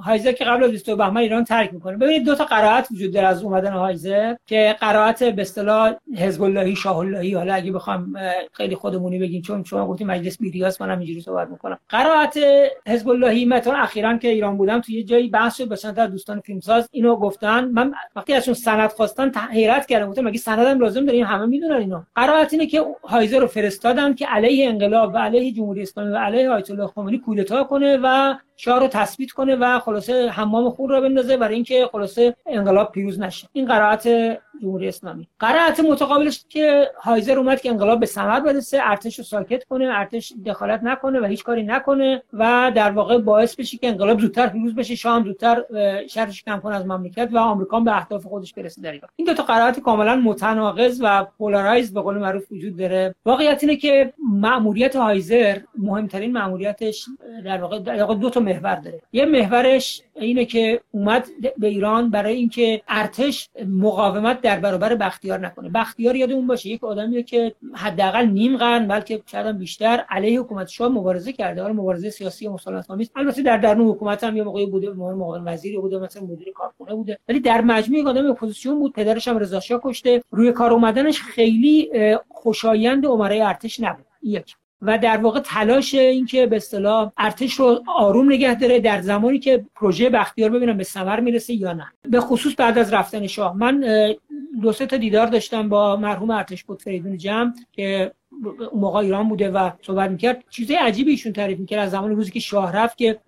هایزر که قبل از 22 بهمن ایران ترک می‌کنه. ببینید دو تا قرائت وجود داره از اومدن هایزر که قرائت به اصطلاح حزب اللهی شاه اللهی حالا اگه بخوام خیلی خودمونی بگیم چون شما گفتیم مجلس بیریاس منم اینجوری صحبت می‌کنم. قرائت حزب اللهی مثلا اخیرا که ایران بودم توی یه جایی بحث شد به دوستان فیلمساز اینو گفتن. من وقتی ازشون سند خواستن حیرت کردم. گفتم مگه سندم لازم داریم همه می‌دونن اینو قرائت اینه که هایزر رو فرستادن که علیه انقلاب و علیه جمهوری اسلامی و علیه آیت الله خمینی کودتا کنه و شاه رو تثبیت کنه و خلاصه حمام خون رو بندازه برای اینکه خلاصه انقلاب پیروز نشه. این قرائت جمهوری اسلامی قرائت متقابلش که هایزر اومد که انقلاب به ثمر برسه ارتش رو ساکت کنه ارتش دخالت نکنه و هیچ کاری نکنه و در واقع باعث بشه که انقلاب زودتر پیروز بشه شاه هم زودتر شرش کم کنه از مملکت و آمریکا به اهداف خودش برسه در ایران. این دو تا قرائت کاملا متناقض و پولارایز به قول معروف وجود داره. واقعیت اینه که مأموریت هایزر مهمترین مأموریتش در واقع در واقع دو تا محور داره. یه محورش اینه که اومد به ایران برای اینکه ارتش مقاومت در برابر بختیار نکنه. بختیار یادمون باشه یک آدمیه که حداقل نیم قرن بلکه شاید بیشتر علیه حکومت شاه مبارزه کرده. حالا مبارزه سیاسی مسالمت آمیز البته در درون حکومت هم یه موقعی بوده معاون وزیری بوده مثلا مدیر کارخونه بوده. ولی در مجموع یک آدم اپوزیسیون بود پدرش هم رضا کشته. روی کار اومدنش خیلی خوشایند امرای ارتش نبود. یک. و در واقع تلاش این که به اصطلاح ارتش رو آروم نگه داره در زمانی که پروژه بختیار ببینم به ثمر می‌رسه یا نه. به خصوص بعد از رفتن شاه. من دو سه تا دیدار داشتم با مرحوم ارتش بود فریدون جمع که موقع ایران بوده و صحبت می‌کرد. چیزای عجیبی ایشون تعریف می‌کرد. از زمان روزی که شاه رفت که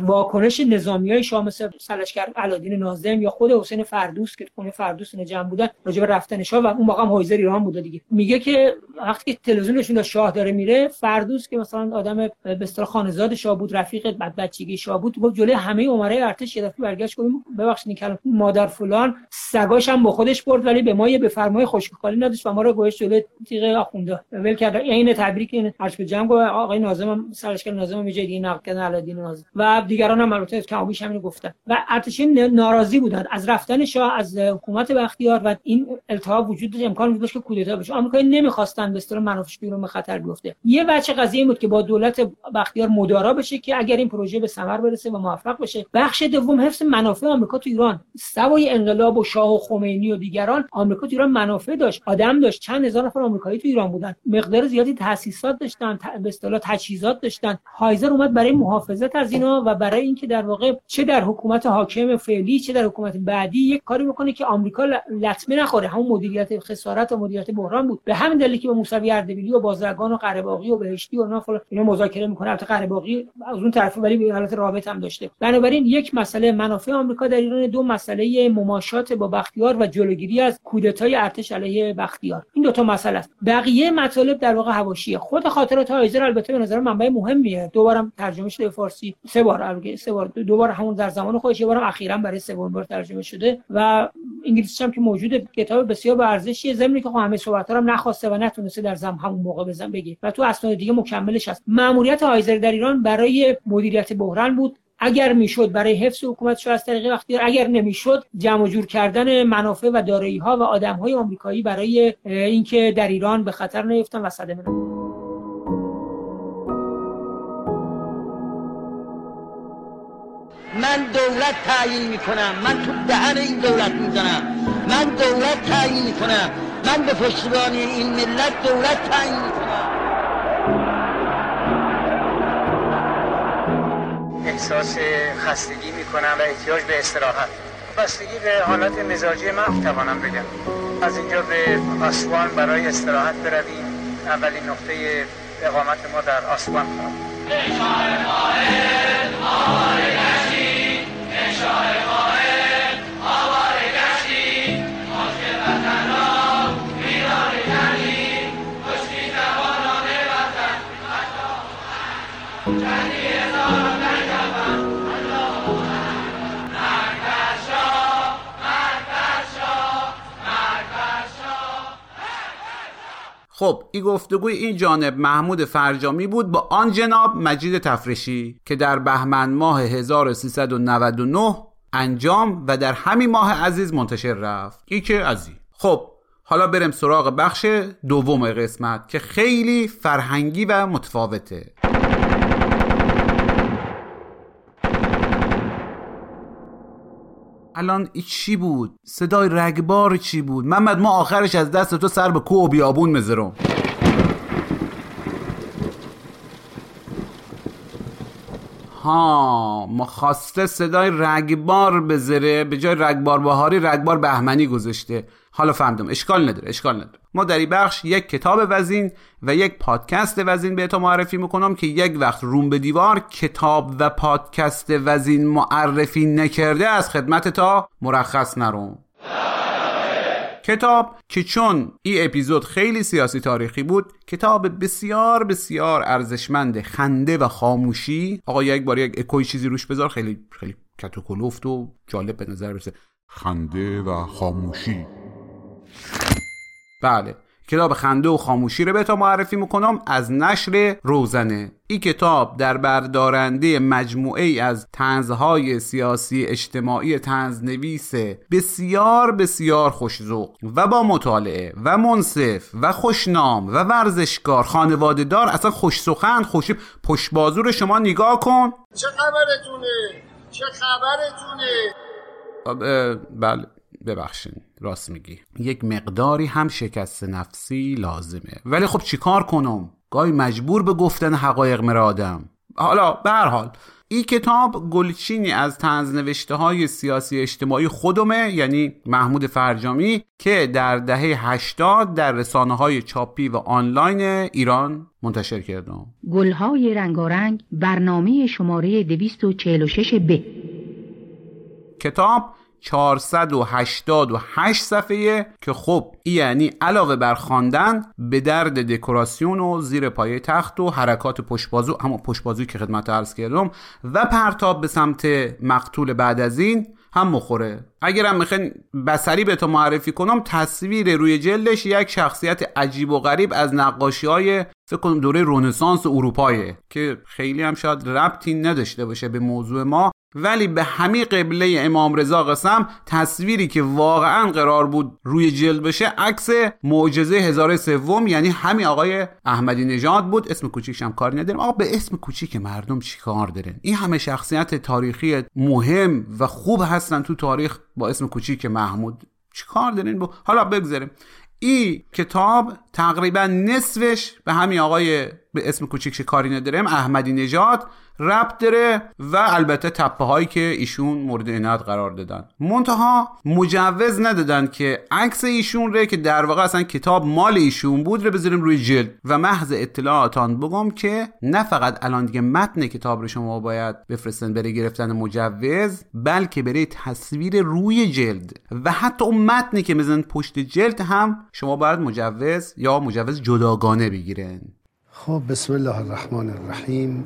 واکنش نظامی های شاه مثل سلشکر علادین ناظم یا خود حسین فردوس که خونه فردوس اینا جمع بودن راجع به رفتن شاه و اون موقع هم هایزر ایران بوده دیگه. میگه که وقتی که تلویزیون نشون شاه داره میره فردوس که مثلا آدم به اصطلاح خانزاد شاه بود رفیق بعد بچگی شاه بود گفت جلوی همه عمرای ارتش یه دفعه برگشت گفت ببخشید این مادر فلان سگاش با خودش برد ولی به ما یه بفرمای خشکخالی نداشت و ما رو گوش جلوی تیغ آخونده. ول کرد. این تبریک این به جمع گفت. آقای ناظم هم سرشکل ناظم جای دیگه نقل کردن ناظم. و دیگران هم البته بیش همین گفتن. و ارتشین ناراضی بودند از رفتن شاه از حکومت بختیار و این التهاب وجود داشت. امکان وجود داشت که کودتا بشه آمریکایی نمی‌خواستن به اصطلاح منافعش بیرون به خطر بیفته. یه بچه قضیه این بود که با دولت بختیار مدارا بشه که اگر این پروژه به ثمر برسه و موفق بشه. بخش دوم حفظ منافع آمریکا تو ایران. سوای انقلاب و شاه و خمینی و دیگران. آمریکا تو ایران منافع داشت آدم داشت. چند هزار نفر آمریکایی تو ایران بودن. مقدار زیادی تاسیسات داشتن به اصطلاح تجهیزات داشتن. هایزر اومد برای محافظت از اینا و برای اینکه در واقع چه در حکومت حاکم فعلی چه در حکومت بعدی یک کاری بکنه که آمریکا لطمه نخوره. همون مدیریت خسارت و مدیریت بحران بود. به همین دلیل که با موسوی اردبیلی و بازرگان و قره‌باغی و بهشتی و اینا اینا مذاکره می‌کنه. البته قره‌باغی از اون طرف ولی به حالت رابط هم داشته. بنابراین یک مسئله منافع آمریکا در ایران دو مسئله مماشات با بختیار و جلوگیری از کودتای ارتش علیه بختیار. این دو تا مسئله است. بقیه مطالب در واقع حواشیه خود خاطرات هایزر البته به نظر من منبع مهمیه. دو بارم ترجمه شده به فارسی سه بار البته سه بار دو بار همون در زمان خودش یه بارم اخیرا برای سوم بار ترجمه شده و انگلیسی هم که موجوده کتاب بسیار با ارزشیه. ضمن که خب همه صحبت هم نخواسته و نتونسته در زم همون موقع بزن بگه. و تو اسناد دیگه مکملش هست. ماموریت هایزر در ایران برای مدیریت بحران بود. اگر می‌شد برای حفظ حکومت شاه از طریق اختیار اگر نمی‌شد جمع جور کردن منافع و دارایی ها و آدم های آمریکایی برای اینکه در ایران به خطر نیفتن و صدمه نخورن. من دولت تعیین می‌کنم. من تو دهن این دولت می‌زنم. من دولت تعیین می‌کنم. من به پشتیبانی این ملت دولت تعیین می‌کنم. احساس خستگی می‌کنم و احتیاج به استراحت. بستگی به حالت مزاجی من توانم بگم. از اینجا به آسوان برای استراحت برویم. اولین نقطه اقامت ما در آسوان. خواهد Yeah. خب این گفتگوی این جانب محمود فرجامی بود با آن جناب مجید تفرشی که در بهمن ماه 1399 انجام و در همین ماه عزیز منتشر رفت. ای که عزیز. خب حالا بریم سراغ بخش دوم قسمت که خیلی فرهنگی و متفاوته. الان چی بود؟ صدای رگبار چی بود؟ محمد ما آخرش از دست تو سر به کوه و بیابون مزرم ها ما صدای رگبار بذاره به جای رگبار بهاری رگبار بهمنی گذاشته. حالا فهمیدم اشکال نداره اشکال نداره. ما در این بخش یک کتاب وزین و یک پادکست وزین به تو معرفی می‌کنم که یک وقت روم به دیوار کتاب و پادکست وزین معرفی نکرده از خدمت تا مرخص نروم کتاب که چون این اپیزود خیلی سیاسی تاریخی بود کتاب بسیار بسیار ارزشمند خنده و خاموشی. آقا یک بار یک اکوی چیزی روش بذار خیلی خیلی کتوکلوفت و جالب به نظر برسه خنده و خاموشی. بله. کتاب خنده و خاموشی رو به تا معرفی می‌کنم از نشر روزنه. این کتاب در بردارنده مجموعه ای از تنزهای سیاسی اجتماعی تنزنویس بسیار بسیار خوشزوق و با مطالعه و منصف و خوشنام و ورزشکار خانواده دار اصلا خوش سخن پشت رو شما نگاه کن. چه خبرتونه؟ چه خبرتونه؟ بله. ببخشین راست میگی. یک مقداری هم شکست نفسی لازمه. ولی خب چیکار کنم؟ گاهی مجبور به گفتن حقایق مر آدم. حالا به هر حال این کتاب گلچینی از تنز نوشته های سیاسی اجتماعی خودمه یعنی محمود فرجامی که در دهه 80 در رسانه های چاپی و آنلاین ایران منتشر کردم. گلهای رنگارنگ برنامه شماره 246 ب. کتاب 488 صفحه که خب یعنی علاوه بر خواندن به درد دکوراسیون و زیر پایه تخت و حرکات پشتبازو اما پشتبازوی که خدمت عرض کردم و پرتاب به سمت مقتول بعد از این هم مخوره. اگرم می‌خواین بسری به تو معرفی کنم تصویر روی جلدش یک شخصیت عجیب و غریب از نقاشی های فکر کنم دوره رونسانس اروپایه که خیلی هم شاید ربطی نداشته باشه به موضوع ما. ولی به همین قبله امام رضا قسم تصویری که واقعا قرار بود روی جلد بشه عکس معجزه هزار سوم یعنی همین آقای احمدی نژاد بود. اسم کوچیکش هم کاری نداریم. آقا به اسم کوچیک مردم چی کار دارن؟ این همه شخصیت تاریخی مهم و خوب هستن تو تاریخ. با اسم کوچیک محمود. چی کار دارین؟ با حالا بگذاریم. این کتاب تقریبا نصفش به همین آقای به اسم کوچیکش کاری ندارم احمدی نژاد. ربط داره و البته تپه هایی که ایشون مورد عنایت قرار دادن. منتها مجوز ندادن که عکس ایشون ره که در واقع اصلا کتاب مال ایشون بود رو بذاریم روی جلد و محض اطلاعاتان بگم که نه فقط الان دیگه متن کتاب رو شما باید بفرستن برای گرفتن مجوز بلکه برای تصویر روی جلد و حتی اون متنی که میزن پشت جلد هم شما باید مجوز یا مجوز جداگانه بگیرن. خب بسم الله الرحمن الرحیم.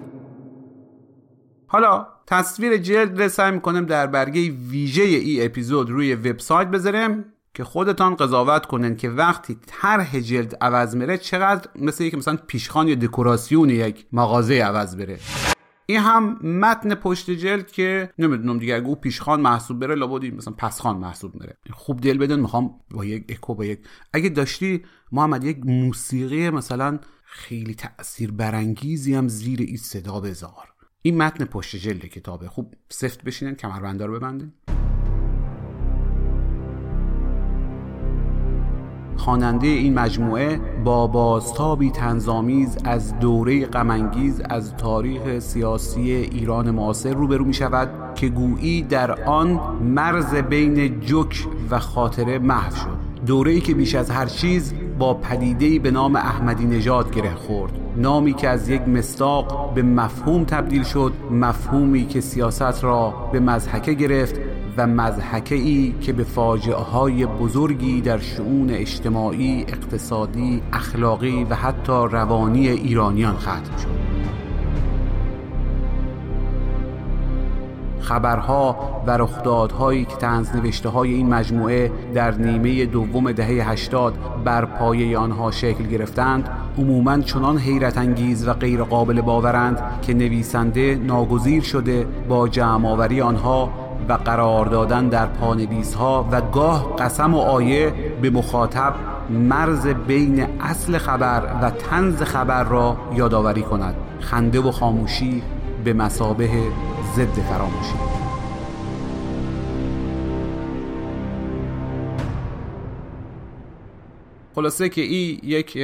حالا تصویر جلد رو سعی می‌کنم در برگه ویژه ای اپیزود روی وبسایت بذارم که خودتان قضاوت کنن که وقتی طرح جلد عوض میره چقدر مثل یک مثلا پیشخان یا دکوراسیون یک مغازه عوض بره. این هم متن پشت جلد که نمی‌دونم دیگه اگه او پیشخان محسوب بره لابدی مثلا پسخان محسوب میره خوب دل بدن می‌خوام با یک اکو با یک اگه داشتی محمد یک موسیقی مثلا خیلی تأثیر برانگیزی هم زیر این صدا بذار. این متن پشت جلد کتابه. خوب سفت بشینن کمربنده رو ببندن. خواننده این مجموعه با بازتابی تنظامیز از دوره غمانگیز از تاریخ سیاسی ایران معاصر روبرو می شود که گویی در آن مرز بین جک و خاطره محو شد. دوره ای که بیش از هر چیز با پدیده‌ای به نام احمدی نژاد گره خورد. نامی که از یک مستاق به مفهوم تبدیل شد مفهومی که سیاست را به مزحکه گرفت و مزحکه ای که به فاجعه های بزرگی در شعون اجتماعی، اقتصادی، اخلاقی و حتی روانی ایرانیان ختم شد. خبرها و رخدادهایی که تنز نوشته های این مجموعه در نیمه دوم دهه 80 بر پایه آنها شکل گرفتند عموما چنان حیرت انگیز و غیر قابل باورند که نویسنده ناگزیر شده با جمع آنها و قرار دادن در پانویس ها و گاه قسم و آیه به مخاطب مرز بین اصل خبر و تنز خبر را یادآوری کند. خنده و خاموشی به مسابه ضد فراموشی. خلاصه که این یک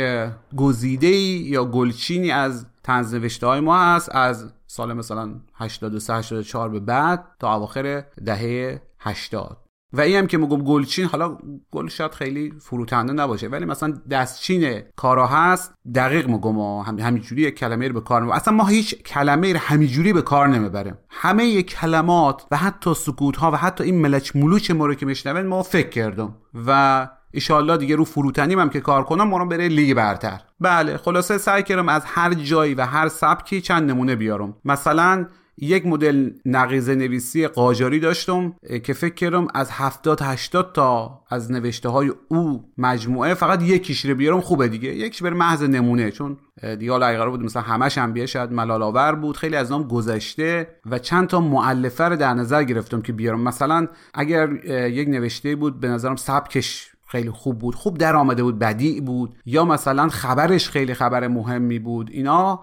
گزیده یا گلچینی از تنز نوشته های ما هست از سال مثلا 83 84 به بعد تا اواخر دهه 80 و این هم که میگم گلچین حالا گل شاید خیلی فروتنده نباشه ولی مثلا دستچین کارا هست دقیق میگم هم همینجوری یک کلمه رو به کار نمی‌بریم اصلا ما هیچ کلمه رو همینجوری به کار نمی‌بریم. همه کلمات و حتی سکوت ها و حتی این ملچ ملوچ ما رو که میشنون ما فکر کردم. و ایشالله دیگه رو فروتنیم هم که کار کنم ما بره لیگ برتر. بله خلاصه سعی کردم از هر جایی و هر سبکی چند نمونه بیارم. مثلا یک مدل نقیزه نویسی قاجاری داشتم که فکر کردم از 70 80 تا از نوشته های او مجموعه فقط یکیش رو بیارم خوبه دیگه. یکیش بر محض نمونه چون دیگه حالا بود مثلا همش هم بیه شاید ملال بود خیلی از نام گذشته و چند تا معلفه رو در نظر گرفتم که بیارم. مثلا اگر یک نوشته بود به نظرم سبکش خیلی خوب بود. خوب در آمده بود بدیع بود. یا مثلا خبرش خیلی خبر مهمی بود. اینا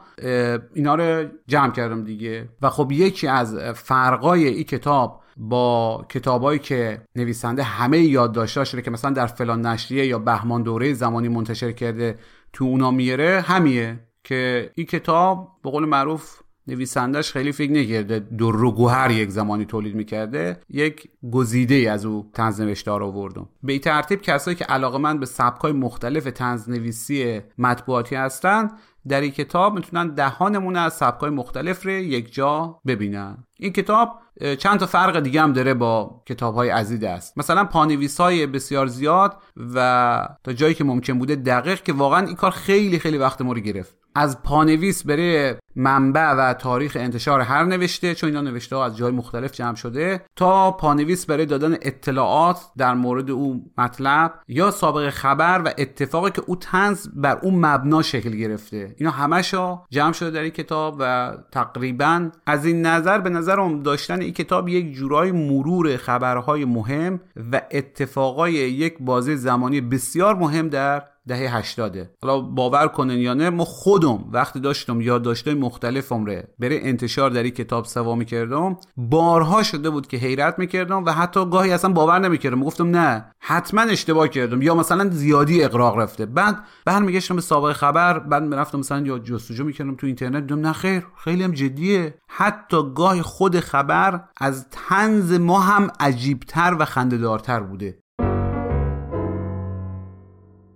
اینا رو جمع کردم دیگه. و خب یکی از فرقای این کتاب با کتابایی که نویسنده همه یادداشتاش شده که مثلا در فلان نشریه یا بهمان دوره زمانی منتشر کرده تو اونا میره همیه. که این کتاب به قول معروف نویسندش خیلی فکر نکرده در گوهر یک زمانی تولید می‌کرده یک گزیده از او تنز نوشته رو آوردم به این ترتیب کسایی که علاقه من به سبکای مختلف تنز نویسی مطبوعاتی هستن در این کتاب می‌تونن ده از سبکای مختلف رو یک جا ببینن. این کتاب چند تا فرق دیگه هم داره با کتاب های عزیز است. مثلا پانویس های بسیار زیاد و تا جایی که ممکن بوده دقیق که واقعا این کار خیلی خیلی وقت ما رو گرفت. از پانویس بره منبع و تاریخ انتشار هر نوشته چون اینا نوشته ها از جای مختلف جمع شده. تا پانویس برای دادن اطلاعات در مورد او مطلب یا سابقه خبر و اتفاقی که او تنز بر اون مبنا شکل گرفته. اینا همشا جمع شده در این کتاب و تقریبا از این نظر به نظرم داشتن این کتاب یک جورای مرور خبرهای مهم و اتفاقای یک بازه زمانی بسیار مهم در دهه 80 حالا باور کنن یا نه ما خودم وقتی داشتم یادداشت‌های مختلفم ره بره انتشار در این کتاب سوا می‌کردم بارها شده بود که حیرت می‌کردم و حتی گاهی اصلا باور نمی‌کردم. گفتم نه حتما اشتباه کردم یا مثلا زیادی اقراق رفته. بعد برمیگشتم به سابقه خبر بعد می‌رفتم مثلا یا جستجو می‌کردم تو اینترنت دیدم نه خیر خیلی هم جدیه. حتی گاهی خود خبر از طنز ما هم عجیبتر و خندهدارتر بوده.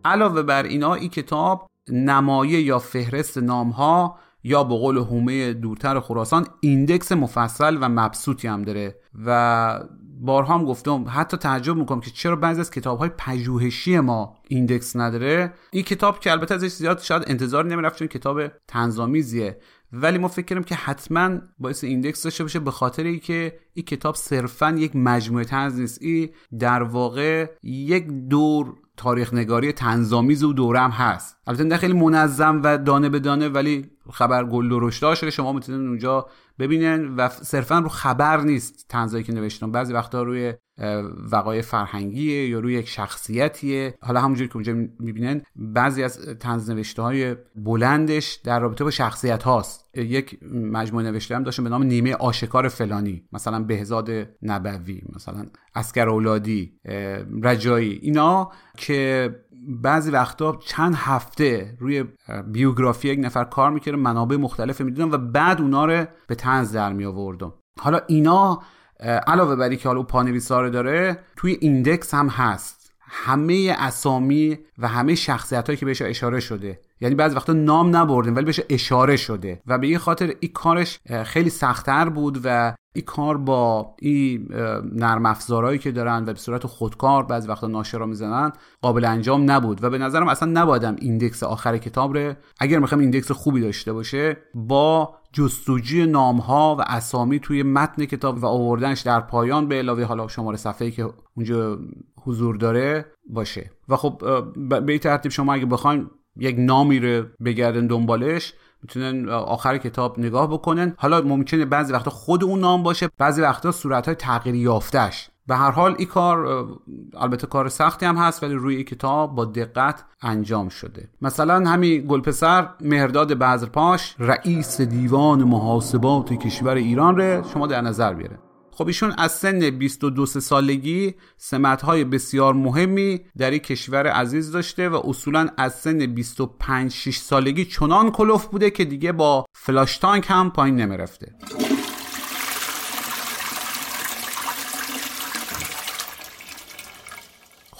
علاوه بر اینا این کتاب نمایه یا فهرست نامها یا به قول هومه دورتر خراسان index مفصل و مبسوطی هم داره. و بارها هم گفتم حتی تعجب می‌کنم که چرا بعضی از کتاب های پژوهشی ما index نداره. این کتاب که البته ازش زیاد شاید انتظار نمی‌رفت چون کتاب تنظامیزیه ولی ما فکر کردیم که حتما باعث ایندکس داشته باشه به خاطر اینکه این کتاب صرفا یک مجموعه تنز نیست. این در واقع یک دور تاریخ نگاری تنظامیز و دورم هست. البته نه خیلی منظم و دانه به دانه ولی خبر گل و رشد شما می‌تونید اونجا ببینن و صرفا رو خبر نیست تنزایی که نوشتم بعضی وقتا روی وقایع فرهنگیه یا روی یک شخصیتیه. حالا همونجوری که اونجا می‌بینن بعضی از طنز نوشته های بلندش در رابطه با شخصیت هاست. یک مجموعه نوشته هم داشتم به نام نیمه آشکار فلانی. مثلا بهزاد نبوی مثلا عسگر اولادی رجایی. اینا که بعضی وقتا چند هفته روی بیوگرافی یک نفر کار می‌کردم منابع مختلف می‌دیدم و بعد اونا رو به طنز در حالا اینا علاوه بر که حالا پانویسا رو داره توی index هم هست. همه اسامی و همه شخصیت هایی که بهش اشاره شده. یعنی بعضی وقتا نام نبردیم ولی بهش اشاره شده. و به این خاطر این کارش خیلی سختتر بود و این کار با این نرم افزارهایی که دارن و به صورت خودکار بعضی وقتا ناشرا می‌زنن قابل انجام نبود. و به نظرم اصلا نبایدم index آخر کتاب رو اگر می‌خوایم index خوبی داشته باشه با جستجوی نام ها و اسامی توی متن کتاب و آوردنش در پایان به علاوه حالا شماره صفحه‌ای که اونجا حضور داره باشه. و خب به این ترتیب شما اگه بخواین یک نامی رو بگردن دنبالش می‌تونن آخر کتاب نگاه بکنن. حالا ممکنه بعضی وقتا خود اون نام باشه بعضی وقتا صورت های تغییر یافتش به هر حال این کار البته کار سختی هم هست ولی روی کتاب با دقت انجام شده. مثلا همین گلپسر مهرداد بذرپاش رئیس دیوان محاسبات کشور ایران رو شما در نظر بیاره. خب ایشون از سن 22 سالگی سمتهای بسیار مهمی در این کشور عزیز داشته و اصولا از سن 25 6 سالگی چنان کلوف بوده که دیگه با فلاش تانک هم پایین نمی‌رفته.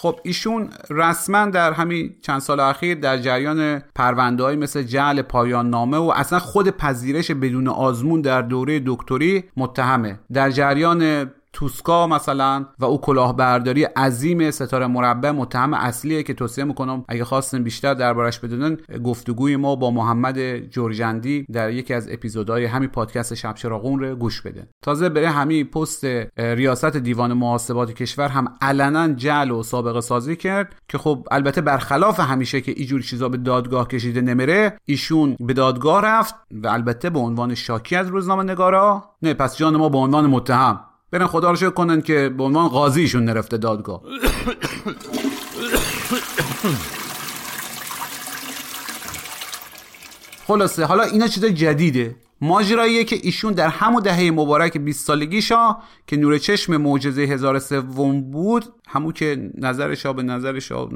خب ایشون رسما در همین چند سال اخیر در جریان پرونده مثل جعل پایان نامه و اصلا خود پذیرش بدون آزمون در دوره دکتری متهمه. در جریان توسکا مثلا و او کلاهبرداری عظیم ستاره مربع متهم اصلیه که توصیه می‌کنم اگه خواستن بیشتر دربارش بدونن گفتگوی ما با محمد جورجندی در یکی از اپیزودهای همین پادکست شب چراغون رو گوش بده تازه بره همین پست ریاست دیوان محاسبات کشور هم علنا جعل و سابقه سازی کرد که خب البته برخلاف همیشه که اینجور چیزا به دادگاه کشیده نمیره ایشون به دادگاه رفت و البته به عنوان شاکی از روزنامه نگارا نه پس جان ما به عنوان متهم. برن خدا رو شکر کنن که به عنوان قاضیشون نرفته دادگاه. خلاصه حالا اینا چیز جدیده. ماجراییه که ایشون در همون دهه مبارک 20 سالگیشا که نور چشم معجزه هزار سوم بود همون که نظر شاه به نظر شاه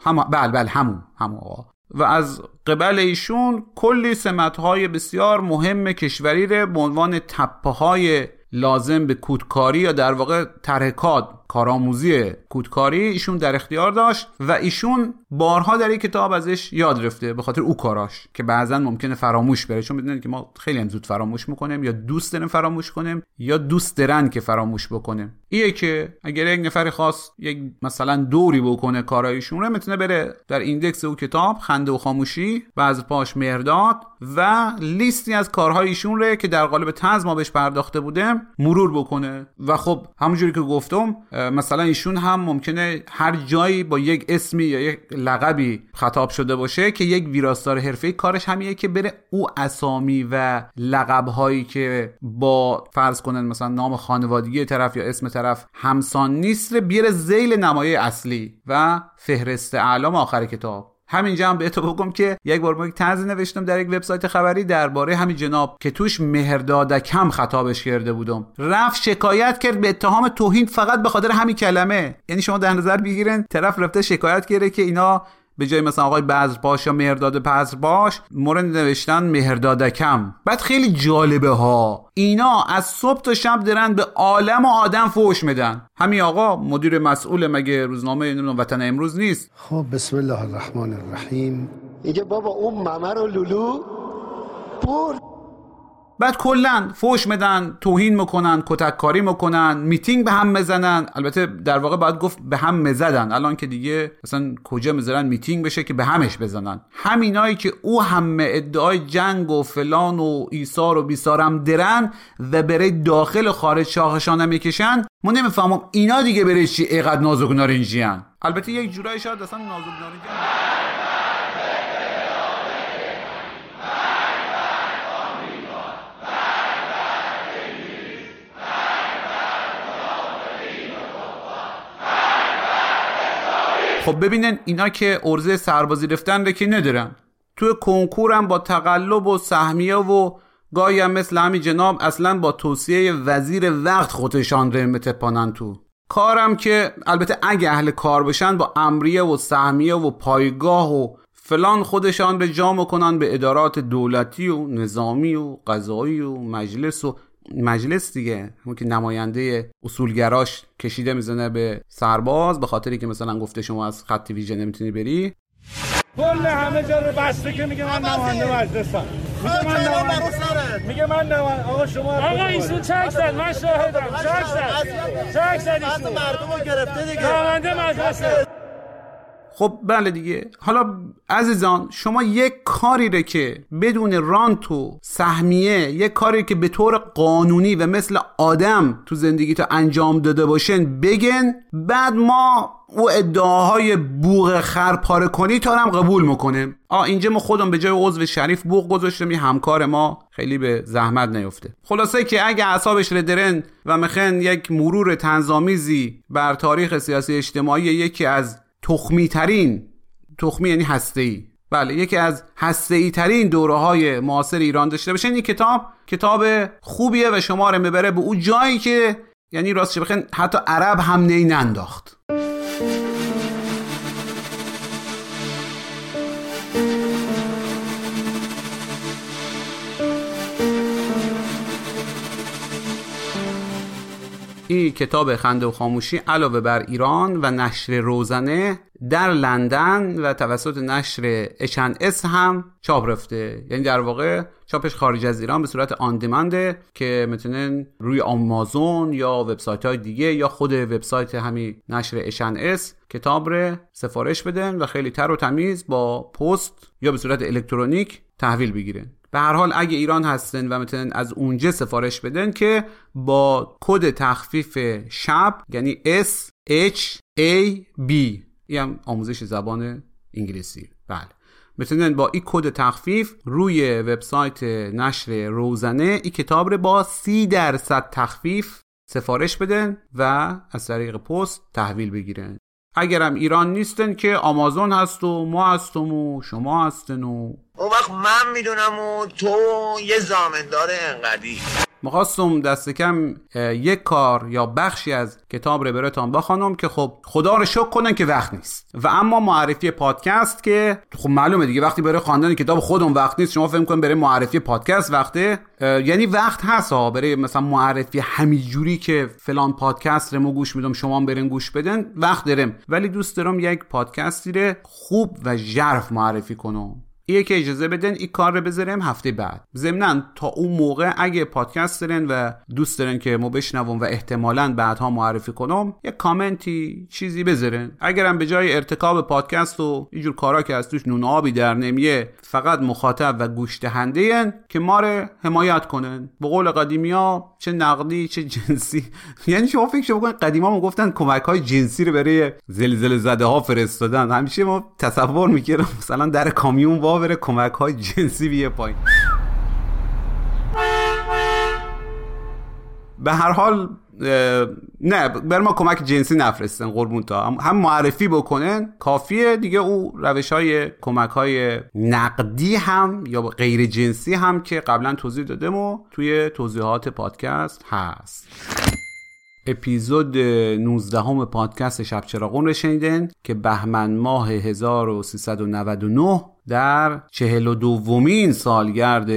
هم بله بله همون همون آقا. و از قبل ایشون کلی سمتهای بسیار مهم کشوری رو به عنوان تپه های لازم به کودکاری یا در واقع ترکات کارآموزی کودکاری ایشون در اختیار داشت و ایشون بارها در این کتاب ازش یاد رفته به خاطر او کاراش که بعضا ممکنه فراموش بره. چون می‌دونید که ما خیلی هم زود فراموش می‌کنیم یا دوست داریم فراموش کنیم یا دوست دارن که فراموش بکنیم. ایه که اگر یک نفر خاص یک مثلا دوری بکنه کارایشون رو می‌تونه بره در ایندکس او کتاب خنده و خاموشی بعض پاش مهرداد و لیستی از کارهای ایشون رو که در قالب تنز ما بهش پرداخته بودیم مرور بکنه. و خب همونجوری که گفتم مثلا ایشون هم ممکنه هر جایی با یک اسمی یا یک لقبی خطاب شده باشه که یک ویراستار حرفه‌ای کارش همیه که بره او اسامی و لقب هایی که با فرض کنن مثلا نام خانوادگی طرف یا اسم طرف همسان نیست بیاره زیل نمایه اصلی و فهرست اعلام آخر کتاب. همینجا هم بهتو بگم که یک بار ما یک نوشتم در یک وبسایت خبری درباره همین جناب که توش مهردادکم خطابش کرده بودم. رفت شکایت کرد به اتهام توهین فقط به خاطر همین کلمه. یعنی شما در نظر بگیرن طرف رفته شکایت کرده که اینا به جای مثلا آقای بذرپاش یا مهرداد بذرپاش مورد نوشتن مهردادکم. بعد خیلی جالبه ها. اینا از صبح تا شب دارن به عالم و آدم فوش میدن. همین آقا مدیر مسئول مگه روزنامه نمی‌دونم وطن امروز نیست؟ خب بسم الله الرحمن الرحیم. میگه بابا اون ممه رو لولو برد بعد کلا فوش میدن توهین می‌کنن کتک کاری می‌کنن میتینگ به هم می‌زنن. البته در واقع باید گفت به هم می‌زدن. الان که دیگه مثلا کجا می‌ذارن میتینگ بشه که به همش بزنن. همینایی که او همه ادعای جنگ و فلان و ایثار و بیسارم دارن و برای داخل خارج شاخشان می‌کشن ما نمی‌فهمم اینا دیگه برای چی اینقدر نازک نارنجیان البته یک جورایی شاید اصلا نازک نارنجی خب ببینن اینا که ارزه سربازی رفتن رو که ندارن. توی کنکورم با تقلب و سهمیه و گاهی هم مثل همین جناب اصلا با توصیه وزیر وقت خودشان رو متپانن تو. کارم که البته اگه اهل کار بشن با امریه و سهمیه و پایگاه و فلان خودشان به جا کنن به ادارات دولتی و نظامی و قضایی و مجلس و مجلس دیگه همون که نماینده اصولگراش کشیده می‌زنه به سرباز به خاطری که مثلا گفته شما از خط ویژه نمی‌تونی بری. کل همه جا رو بسته که میگه من نماینده مجلسم. میگه من نماینده میگه من نماینده آقا شما آقا ایشون چک زد من شاهدم. چک زد. چک زد ایشون. مردم رو گرفته دیگه. نماینده مجلسه. خب بله دیگه. حالا عزیزان شما یک کاری رو که بدون رانت و سهمیه یک کاری که به طور قانونی و مثل آدم تو زندگی تو انجام داده باشن بگن بعد ما او ادعاهای بوغ خرپاره کنی تا هم قبول می‌کنیم. آ اینجا ما خودم به جای عضو شریف بوغ گذاشتم یه همکار ما خیلی به زحمت نیفته. خلاصه که اگه اعصابش ردرن و مخن یک مرور تنظامیزی بر تاریخ سیاسی اجتماعی یکی از تخمی ترین تخمی یعنی هسته ای بله یکی از هسته ای ترین دوره های معاصر ایران داشته باشین این کتاب کتاب خوبیه و شما رو می‌بره به اون جایی که یعنی راستش بخین حتی عرب هم نی ننداخت. این کتاب خنده و خاموشی علاوه بر ایران و نشر روزنه در لندن و توسط نشر اس هم چاپ رفته. یعنی در واقع چاپش خارج از ایران به صورت on demand ه که می‌تونن روی آمازون یا وبسایت های دیگه یا خود وبسایت همین نشر اس کتاب رو سفارش بدن و خیلی تر و تمیز با پست یا به صورت الکترونیک تحویل بگیرن. به هر حال اگه ایران هستن و می‌تونن از اونجا سفارش بدن که با کد تخفیف شب یعنی S H A B این آموزش زبان انگلیسی. بله. می‌تونن با این کد تخفیف روی وبسایت نشر روزنه این کتاب رو با سی درصد تخفیف سفارش بدن و از طریق پست تحویل بگیرن. اگرم ایران نیستن که آمازون هست و ما هستم و شما هستن و اون وقت من می‌دونم و تو یه زامندار انقدی. می‌خواستم دست کم یک کار یا بخشی از کتاب رو براتون بخوانم که خب خدا رو شکر کنن که وقت نیست. و اما معرفی پادکست که خب معلومه دیگه وقتی برای خواندن کتاب خودم وقت نیست شما فکر کنید برای معرفی پادکست وقته؟ یعنی وقت هست ها برای مثلا معرفی همینجوری که فلان پادکست رو گوش میدم شما برین گوش بدن وقت دارم ولی دوست دارم یک پادکستی رو خوب و ژرف معرفی کنم. ایه که اجازه بدن این کار رو بذاریم هفته بعد. ضمنا تا اون موقع اگه پادکست دارن و دوست دارن که ما بشنوم و احتمالا بعدها معرفی کنم یه کامنتی چیزی بذارن اگرم به جای ارتکاب پادکست و اینجور کارا که از توش نون آبی در نمیه فقط مخاطب و گوش دهنده که ما رو حمایت کنن. به قول قدیمی ها چه نقدی چه جنسی. (laughs) یعنی شما فکر شما قدیما ما گفتن کمک های جنسی رو برای زلزله زده ها فرستادن. همیشه ما تصور می‌کردم مثلا در کامیون وا بره کمک های جنسی بیه پایین. به هر حال نه بر ما کمک جنسی نفرستن قربون تا هم معرفی بکنن کافیه. دیگه او روش های کمک های نقدی هم یا غیر جنسی هم که قبلا توضیح دادم و توی توضیحات پادکست هست. اپیزود 19 همه پادکست شب چراغون رو شنیدن که بهمن ماه 1399 در چهل و دومین سالگرد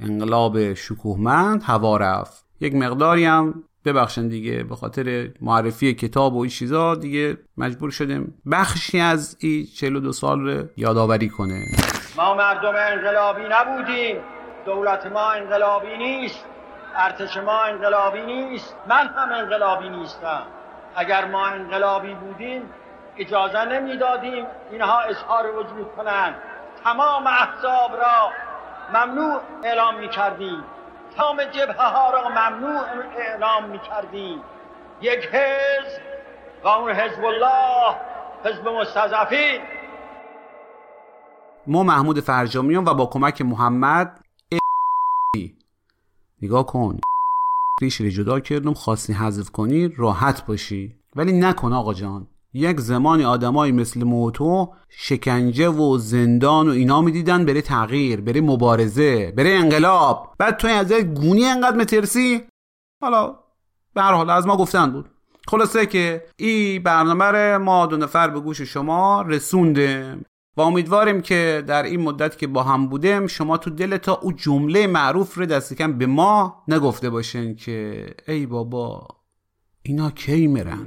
انقلاب شکوهمند هوا رفت. یک مقداری هم ببخشن دیگه به خاطر معرفی کتاب و این چیزا دیگه مجبور شدیم بخشی از این 42 سال رو یادآوری کنه. ما مردم انقلابی نبودیم. دولت ما انقلابی نیست. ارتش ما انقلابی نیست. من هم انقلابی نیستم. اگر ما انقلابی بودیم اجازه نمی‌دادیم اینها اظهار وجود کنند. تمام احزاب را ممنوع اعلام می‌کردیم تمام جبهه ها را ممنوع اعلام می‌کردیم یک حزب و اون حزب الله حزب مستضعفین. ما محمود فرجامیان و با کمک محمد نگاه کن. ریش جدا کردم خواستی حذف کنی راحت باشی. ولی نکن آقا جان. یک زمانی آدمایی مثل موتو شکنجه و زندان و اینا می‌دیدن بره تغییر بره مبارزه بره انقلاب. بعد توی از یک گونی انقدر مترسی؟ حالا به هر حال از ما گفتن بود. خلاصه که این برنامه ما دو نفر به گوش شما رسونده و امیدواریم که در این مدت که با هم بودیم شما تو دل تا او جمله معروف رو دست کم به ما نگفته باشین که ای بابا اینا کی میرن؟